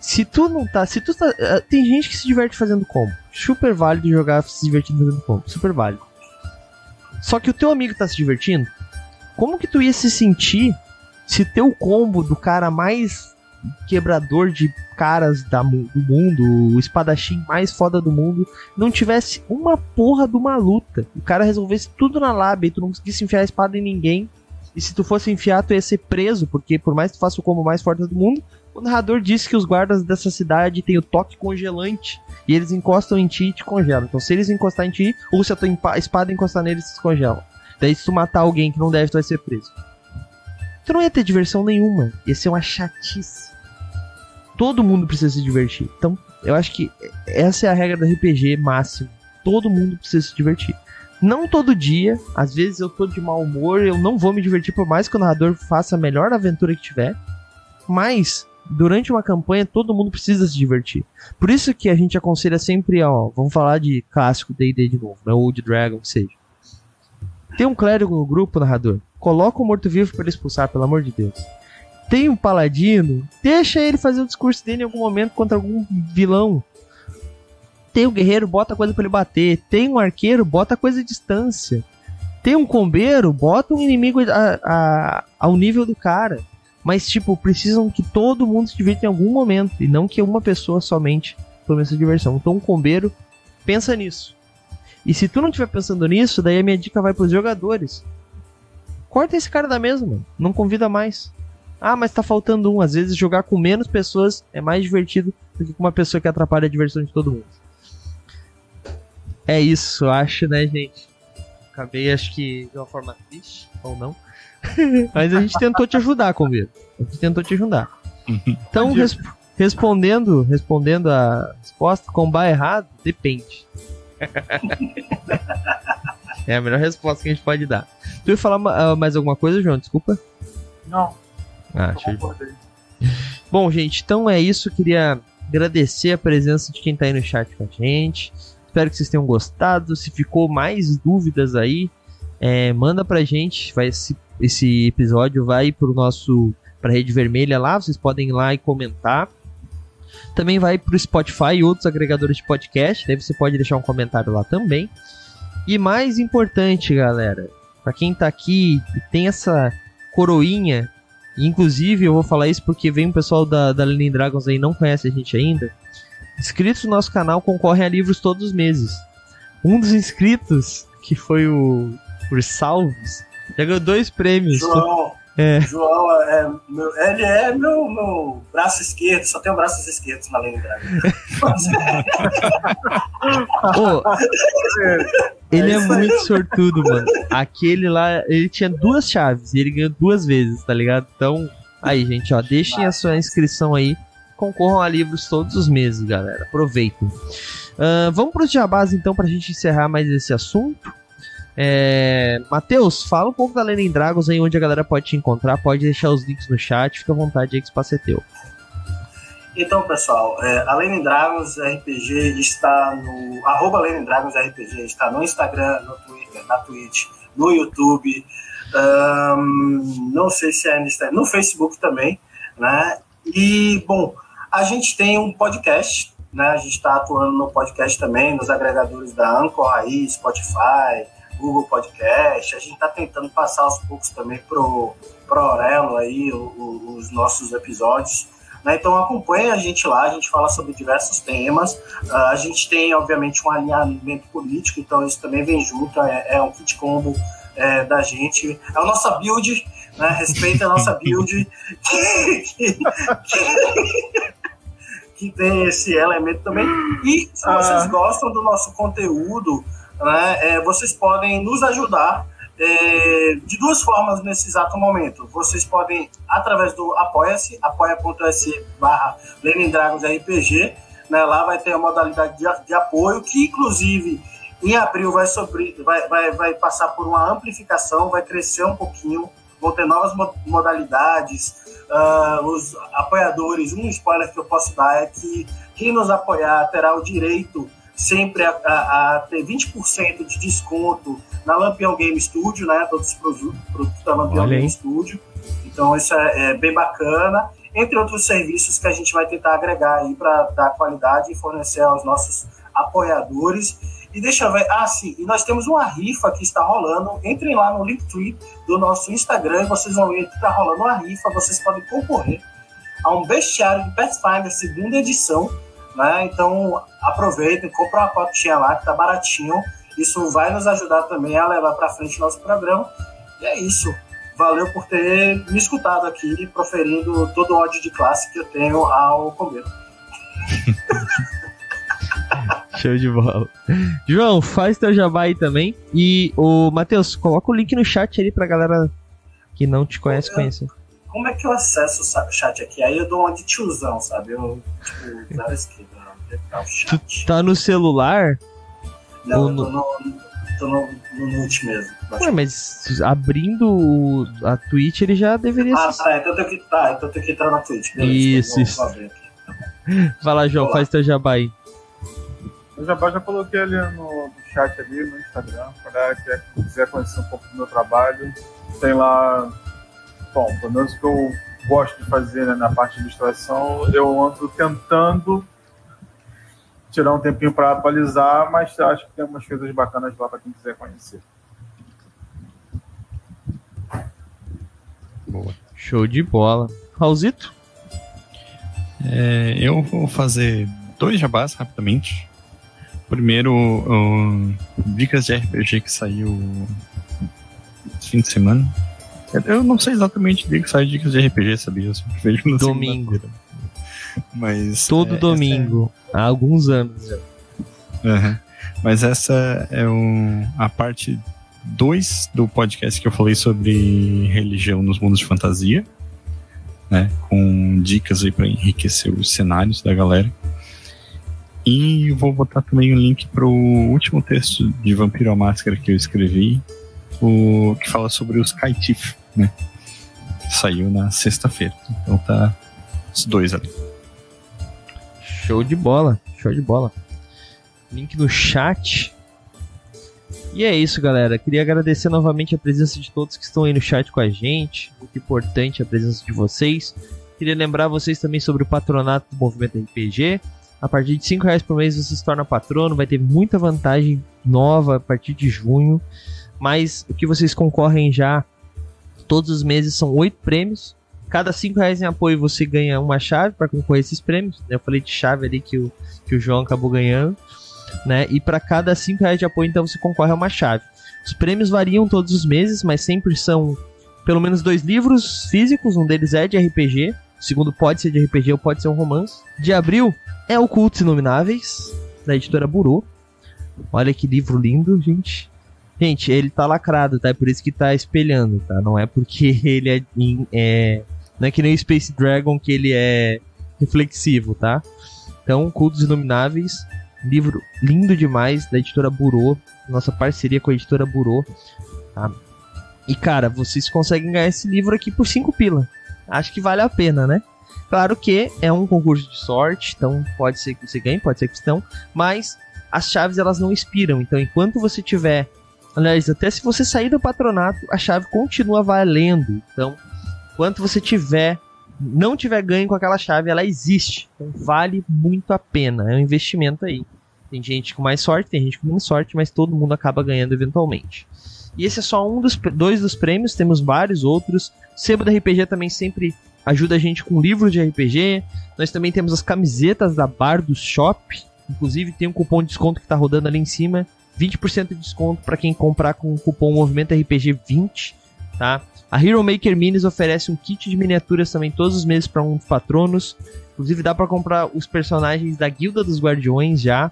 Se tu não tá, se tu tá, eh, tem gente que se diverte fazendo combo. Super válido jogar se divertindo fazendo combo, super válido. Só que o teu amigo tá se divertindo, como que tu ia se sentir se teu combo do cara mais quebrador de caras da do mundo, o espadachim mais foda do mundo, não tivesse uma porra de uma luta? O cara resolvesse tudo na lábia e tu não conseguisse enfiar a espada em ninguém. E se tu fosse enfiar, tu ia ser preso, porque por mais que tu faça o combo mais forte do mundo, o narrador disse que os guardas dessa cidade têm o toque congelante. E eles encostam em ti e te congelam. Então, se eles encostar em ti, ou se a tua espada encostar neles, eles se congelam. Daí, se tu matar alguém que não deve, tu vai ser preso. Tu não ia ter diversão nenhuma. Ia ser uma chatice. Todo mundo precisa se divertir. Então, eu acho que essa é a regra do RPG máximo. Todo mundo precisa se divertir. Não todo dia, às vezes eu tô de mau humor, eu não vou me divertir por mais que o narrador faça a melhor aventura que tiver. Mas, durante uma campanha, todo mundo precisa se divertir. Por isso que a gente aconselha sempre, ó, vamos falar de clássico D&D de novo, né, ou de Dragon, que seja. Tem um clérigo no grupo, narrador, coloca o morto-vivo para expulsar, pelo amor de Deus. Tem um paladino, deixa ele fazer o discurso dele em algum momento contra algum vilão. Tem um guerreiro, bota coisa pra ele bater. Tem um arqueiro, bota coisa à distância. Tem um combeiro, bota um inimigo a- a- ao nível do cara. Mas, tipo, precisam que todo mundo se divirta em algum momento. E não que uma pessoa somente tome essa diversão. Então, um combeiro, pensa nisso. E se tu não estiver pensando nisso, daí a minha dica vai pros jogadores. Corta esse cara da mesa, mano. Não convida mais. Ah, mas tá faltando um. Às vezes jogar com menos pessoas é mais divertido do que com uma pessoa que atrapalha a diversão de todo mundo. É isso, acho, né, gente? Acabei, acho que de uma forma triste, ou não. Mas a gente tentou te ajudar, Convido. A gente tentou te ajudar. Então, res- respondendo, respondendo a resposta, combar errado, depende. <laughs> é a melhor resposta que a gente pode dar. Tu ia falar ah, mais alguma coisa, João? Desculpa. Não, Ah, eu show de. Bom, gente, então é isso. Queria agradecer a presença de quem tá aí no chat com a gente. Espero que vocês tenham gostado. Se ficou mais dúvidas aí, é, manda pra gente. Vai, esse, esse episódio vai pro nosso pra rede vermelha lá. Vocês podem ir lá e comentar. Também vai pro Spotify e outros agregadores de podcast. Daí você pode deixar um comentário lá também. E mais importante, galera, para quem tá aqui e tem essa coroinha, inclusive eu vou falar isso porque vem um pessoal da, da Lenin Dragons aí não conhece a gente ainda. Inscritos no nosso canal concorrem a livros todos os meses. Um dos inscritos, que foi o por Salves, já ganhou dois prêmios. João, É. João é meu, ele é meu, meu braço esquerdo, só tem o braços esquerdos <laughs> na Lene Dragon. Ô, ele é muito sortudo, mano. Aquele lá, ele tinha duas chaves e ele ganhou duas vezes, tá ligado? Então, aí, gente, ó, deixem a sua inscrição aí. Concorram a livros todos os meses, galera. Aproveitem. Ahn, vamos pros jabás, então, pra gente encerrar mais esse assunto. É... Matheus, fala um pouco da Lenin Dragons aí, onde a galera pode te encontrar. Pode deixar os links no chat. Fica à vontade aí que o espaço é teu. Então, pessoal, é, a Lenin Dragons RPG está no. Arroba Lenin Dragons RPG está no Instagram, no Twitter, na Twitch, no YouTube. ahn, não sei se é no Instagram, no Facebook também, né? E, bom, a gente tem um podcast, né? A gente está atuando no podcast também, nos agregadores da Anchor aí, Spotify, Google Podcast. A gente está tentando passar aos poucos também pro, pro Aurelo aí o- o- os nossos episódios. né? Então acompanhe a gente lá, a gente fala sobre diversos temas. Ah, a gente tem, obviamente, um alinhamento político, então isso também vem junto, é, é um kit combo é, da gente. É a nossa build, né? Respeita a nossa build <laughs> que, que- que tem esse elemento também. E se vocês Ah. gostam do nosso conteúdo, né, é, vocês podem nos ajudar é, de duas formas nesse exato momento. Vocês podem, através do Apoia-se, apoia.se barra RPG, né, lá vai ter a modalidade de, de apoio, que inclusive em abril vai, sobre, vai, vai, vai passar por uma amplificação, vai crescer um pouquinho, vão ter novas mo- modalidades. ah, os apoiadores, um spoiler que eu posso dar é que quem nos apoiar terá o direito sempre a, a- a ter 20% de desconto na Lampião Game Studio, né? Todos os produtos, produtos da Lampião Olha. Game Studio. Então isso é, é bem bacana. Entre outros serviços que a gente vai tentar agregar aí para dar qualidade e fornecer aos nossos apoiadores. E deixa eu ver, ah, sim, e nós temos uma rifa que está rolando. Entrem lá no Linktree do nosso Instagram e vocês vão ver que está rolando uma rifa. Vocês podem concorrer a um bestiário de Pathfinder segunda edição, né? Então aproveitem, compra uma cotinha lá que tá baratinho. Isso vai nos ajudar também a levar para frente o nosso programa. E é isso. Valeu por ter me escutado aqui, proferindo todo o ódio de classe que eu tenho ao comer. <laughs> Show de bola. João, faz teu jabá aí também. E o Matheus, coloca o link no chat ali pra galera que não te conhece conhecer. Como é que eu acesso o chat aqui? Aí eu dou uma de tiozão, sabe? Eu, tipo, zero esquerda. Tá chat. Tá no celular? Não, ou eu tô no, tô no, no Note mesmo. Ué, mas abrindo o- a Twitch ele já deveria Ah, ser. tá, então eu tenho que, tá, então eu tenho que entrar na Twitch. Beleza, Isso, vou- isso. <laughs> Vai lá, João, Olá. faz teu jabá aí. Eu já, já coloquei ali no, no chat ali, no Instagram, pra galera que quer- quiser conhecer um pouco do meu trabalho. Tem lá, bom, pelo menos o que eu gosto de fazer né, na parte de ilustração, eu ando tentando tirar um tempinho para atualizar, mas acho que tem umas coisas bacanas lá para quem quiser conhecer. Show de bola. Raulzito? É, eu vou fazer dois jabás rapidamente. Primeiro, o Dicas de RPG que saiu esse fim de semana. Eu não sei exatamente o dia que saiu Dicas de RPG, sabia? Eu sempre vejo no Domingo. Mas. Todo é, domingo. Há alguns anos já. Aham. Mas essa é um, a parte 2 do podcast que eu falei sobre religião nos mundos de fantasia, né? Com dicas aí para enriquecer os cenários da galera. E vou botar também o link pro último texto de Vampiro à Máscara que eu escrevi, o que fala sobre os Kaitif, né? Saiu na sexta-feira. Então tá os dois ali. Show de bola. Show de bola. Link no chat. E é isso, galera. Queria agradecer novamente a presença de todos que estão aí no chat com a gente. Muito importante a presença de vocês. Queria lembrar vocês também sobre o patronato do Movimento RPG. A partir de 5 reais por mês você se torna patrono, vai ter muita vantagem nova a partir de junho. Mas o que vocês concorrem já todos os meses são oito prêmios. Cada cinco reais em apoio você ganha uma chave para concorrer a esses prêmios. Eu falei de chave ali que o, que o João acabou ganhando. Né? E para cada cinco reais de apoio, então você concorre a uma chave. Os prêmios variam todos os meses, mas sempre são pelo menos dois livros físicos. Um deles é de RPG, o segundo pode ser de RPG ou pode ser um romance. De abril é Ocultos Inomináveis, da editora Burô. Olha que livro lindo, gente. Gente, ele tá lacrado, tá? É por isso que tá espelhando, tá? Não é porque <laughs> ele é, é não é que nem o Space Dragon que ele é reflexivo, tá? Então, Cultos Inomináveis, livro lindo demais da editora Burô, nossa parceria com a editora Burô, tá? E cara, vocês conseguem ganhar esse livro aqui por 5 pila. Acho que vale a pena, né? Claro que é um concurso de sorte, então pode ser que você ganhe, pode ser que não, mas as chaves elas não expiram. Então, enquanto você tiver, aliás, até se você sair do patronato, a chave continua valendo. Então, enquanto você tiver não tiver ganho com aquela chave, ela existe. Então, vale muito a pena. É um investimento aí. Tem gente com mais sorte, tem gente com menos sorte, mas todo mundo acaba ganhando eventualmente. E esse é só um dos dois dos prêmios, temos vários outros. Sebo da RPG também sempre ajuda a gente com livros de RPG. Nós também temos as camisetas da Bar do Shop. Inclusive tem um cupom de desconto que está rodando ali em cima. 20% de desconto para quem comprar com o cupom Movimento RPG 20, tá? A Hero Maker Minis oferece um kit de miniaturas também todos os meses para um patronos. Inclusive dá para comprar os personagens da Guilda dos Guardiões já.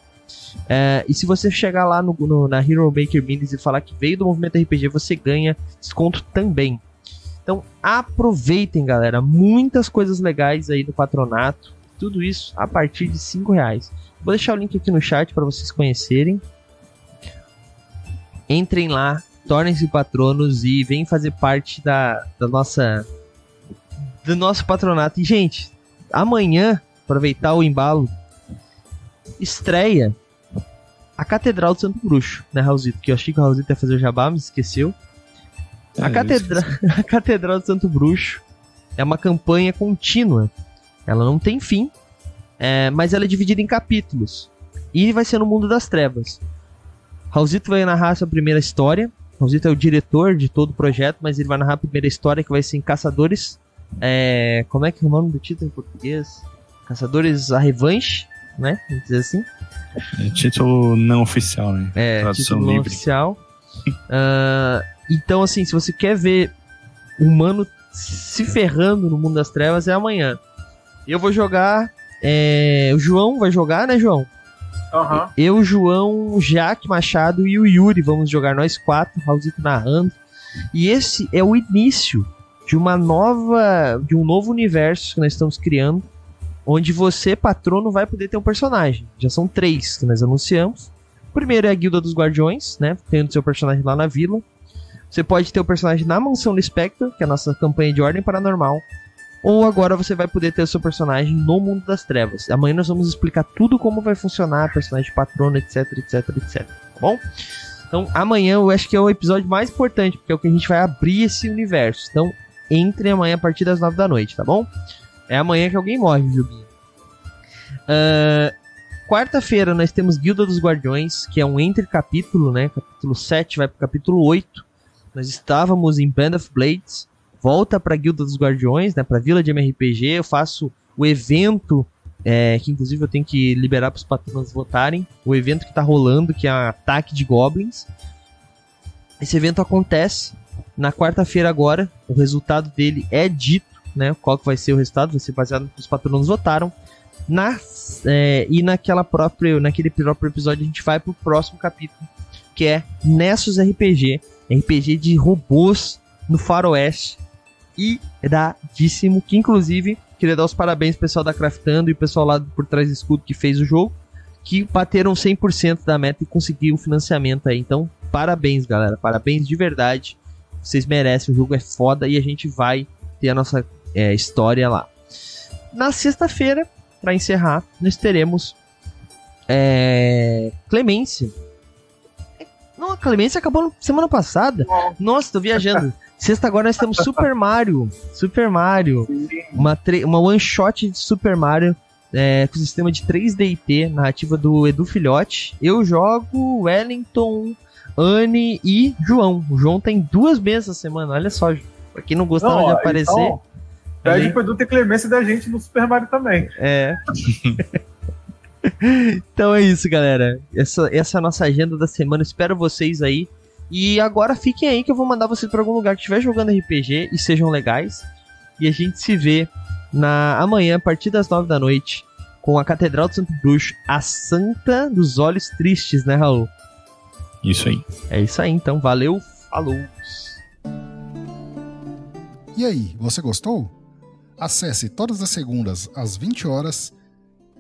É, e se você chegar lá no, no, na Hero Maker Minis e falar que veio do movimento RPG, você ganha desconto também. Então aproveitem, galera. Muitas coisas legais aí no patronato. Tudo isso a partir de 5 reais. Vou deixar o link aqui no chat para vocês conhecerem. Entrem lá, tornem-se patronos e venham fazer parte da, da nossa do nosso patronato. E gente, amanhã, aproveitar o embalo, estreia a Catedral do Santo Bruxo, né, Raulzito? Que eu achei que o Raulzito ia fazer o jabá, mas esqueceu. A, é, catedra... <laughs> a Catedral do Santo Bruxo é uma campanha contínua. Ela não tem fim, é, mas ela é dividida em capítulos. E vai ser no mundo das trevas. Raulzito vai narrar a sua primeira história. Raulzito é o diretor de todo o projeto, mas ele vai narrar a primeira história que vai ser em Caçadores. É, como é que é o nome do título em português? Caçadores a Revanche né? Vamos dizer assim. É, título não oficial, né? É, Tradução título não oficial. uh, <laughs> então, assim, se você quer ver o humano se ferrando no mundo das trevas, é amanhã. Eu vou jogar. É, o João vai jogar, né, João? Uhum. Eu, João, Jaque Machado e o Yuri vamos jogar nós quatro, Raulzito narrando. E esse é o início de uma nova, de um novo universo que nós estamos criando onde você, patrono, vai poder ter um personagem. Já são três que nós anunciamos. O primeiro é a Guilda dos Guardiões, né? Tendo seu personagem lá na vila. Você pode ter o personagem na Mansão do Spectre, que é a nossa campanha de Ordem Paranormal. Ou agora você vai poder ter o seu personagem no Mundo das Trevas. Amanhã nós vamos explicar tudo como vai funcionar, personagem patrono, etc, etc, etc. Tá bom? Então amanhã eu acho que é o episódio mais importante, porque é o que a gente vai abrir esse universo. Então entre amanhã a partir das nove da noite, tá bom? É amanhã que alguém morre, Jubinho. Uh, Quarta-feira nós temos Guilda dos Guardiões, que é um entre capítulo, né? Capítulo 7 vai pro capítulo 8. Nós estávamos em Band of Blades, volta pra Guilda dos Guardiões, né? Pra Vila de MRPG. Eu faço o evento, é, que inclusive eu tenho que liberar para os patrões votarem. O evento que tá rolando, que é um ataque de goblins. Esse evento acontece na quarta-feira agora. O resultado dele é dito né? Qual que vai ser o resultado? Vai ser baseado no que os patronos votaram. Na, é, e naquela própria, naquele próprio episódio a gente vai pro próximo capítulo, que é Nessus RPG, RPG de robôs no faroeste. Iradíssimo, que inclusive queria dar os parabéns pro pessoal da Craftando e o pessoal lá por trás do escudo que fez o jogo, que bateram 100% da meta e conseguiram o financiamento aí. Então, parabéns, galera. Parabéns de verdade. Vocês merecem, o jogo é foda e a gente vai ter a nossa é, história lá. Na sexta-feira, para encerrar, nós teremos é, Clemência. Não, a Clemência acabou semana passada. Nossa, tô viajando. <laughs> Sexta agora nós temos Super Mario. Super Mario. Uma, uma one shot de Super Mario é, com o sistema de 3DT, narrativa do Edu Filhote. Eu jogo Wellington, Anne e João. O João tem duas mesas essa semana, olha só. Pra quem não gostava Não, de aparecer. então, Pede pro Edu ter clemência da gente no Super Mario também. É. <laughs> então é isso, galera. Essa, essa é a nossa agenda da semana. Espero vocês aí. E agora fiquem aí que eu vou mandar vocês pra algum lugar que estiver jogando RPG e sejam legais. E a gente se vê na amanhã, a partir das nove da noite, com a Catedral do Santo Bruxo, a Santa dos Olhos Tristes, né, Raul? Isso aí. É isso aí, então. Valeu, falou! E aí, você gostou? Acesse todas as segundas às 20 horas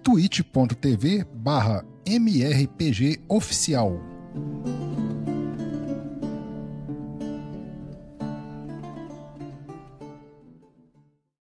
twitch.tv barra mrpgoficial.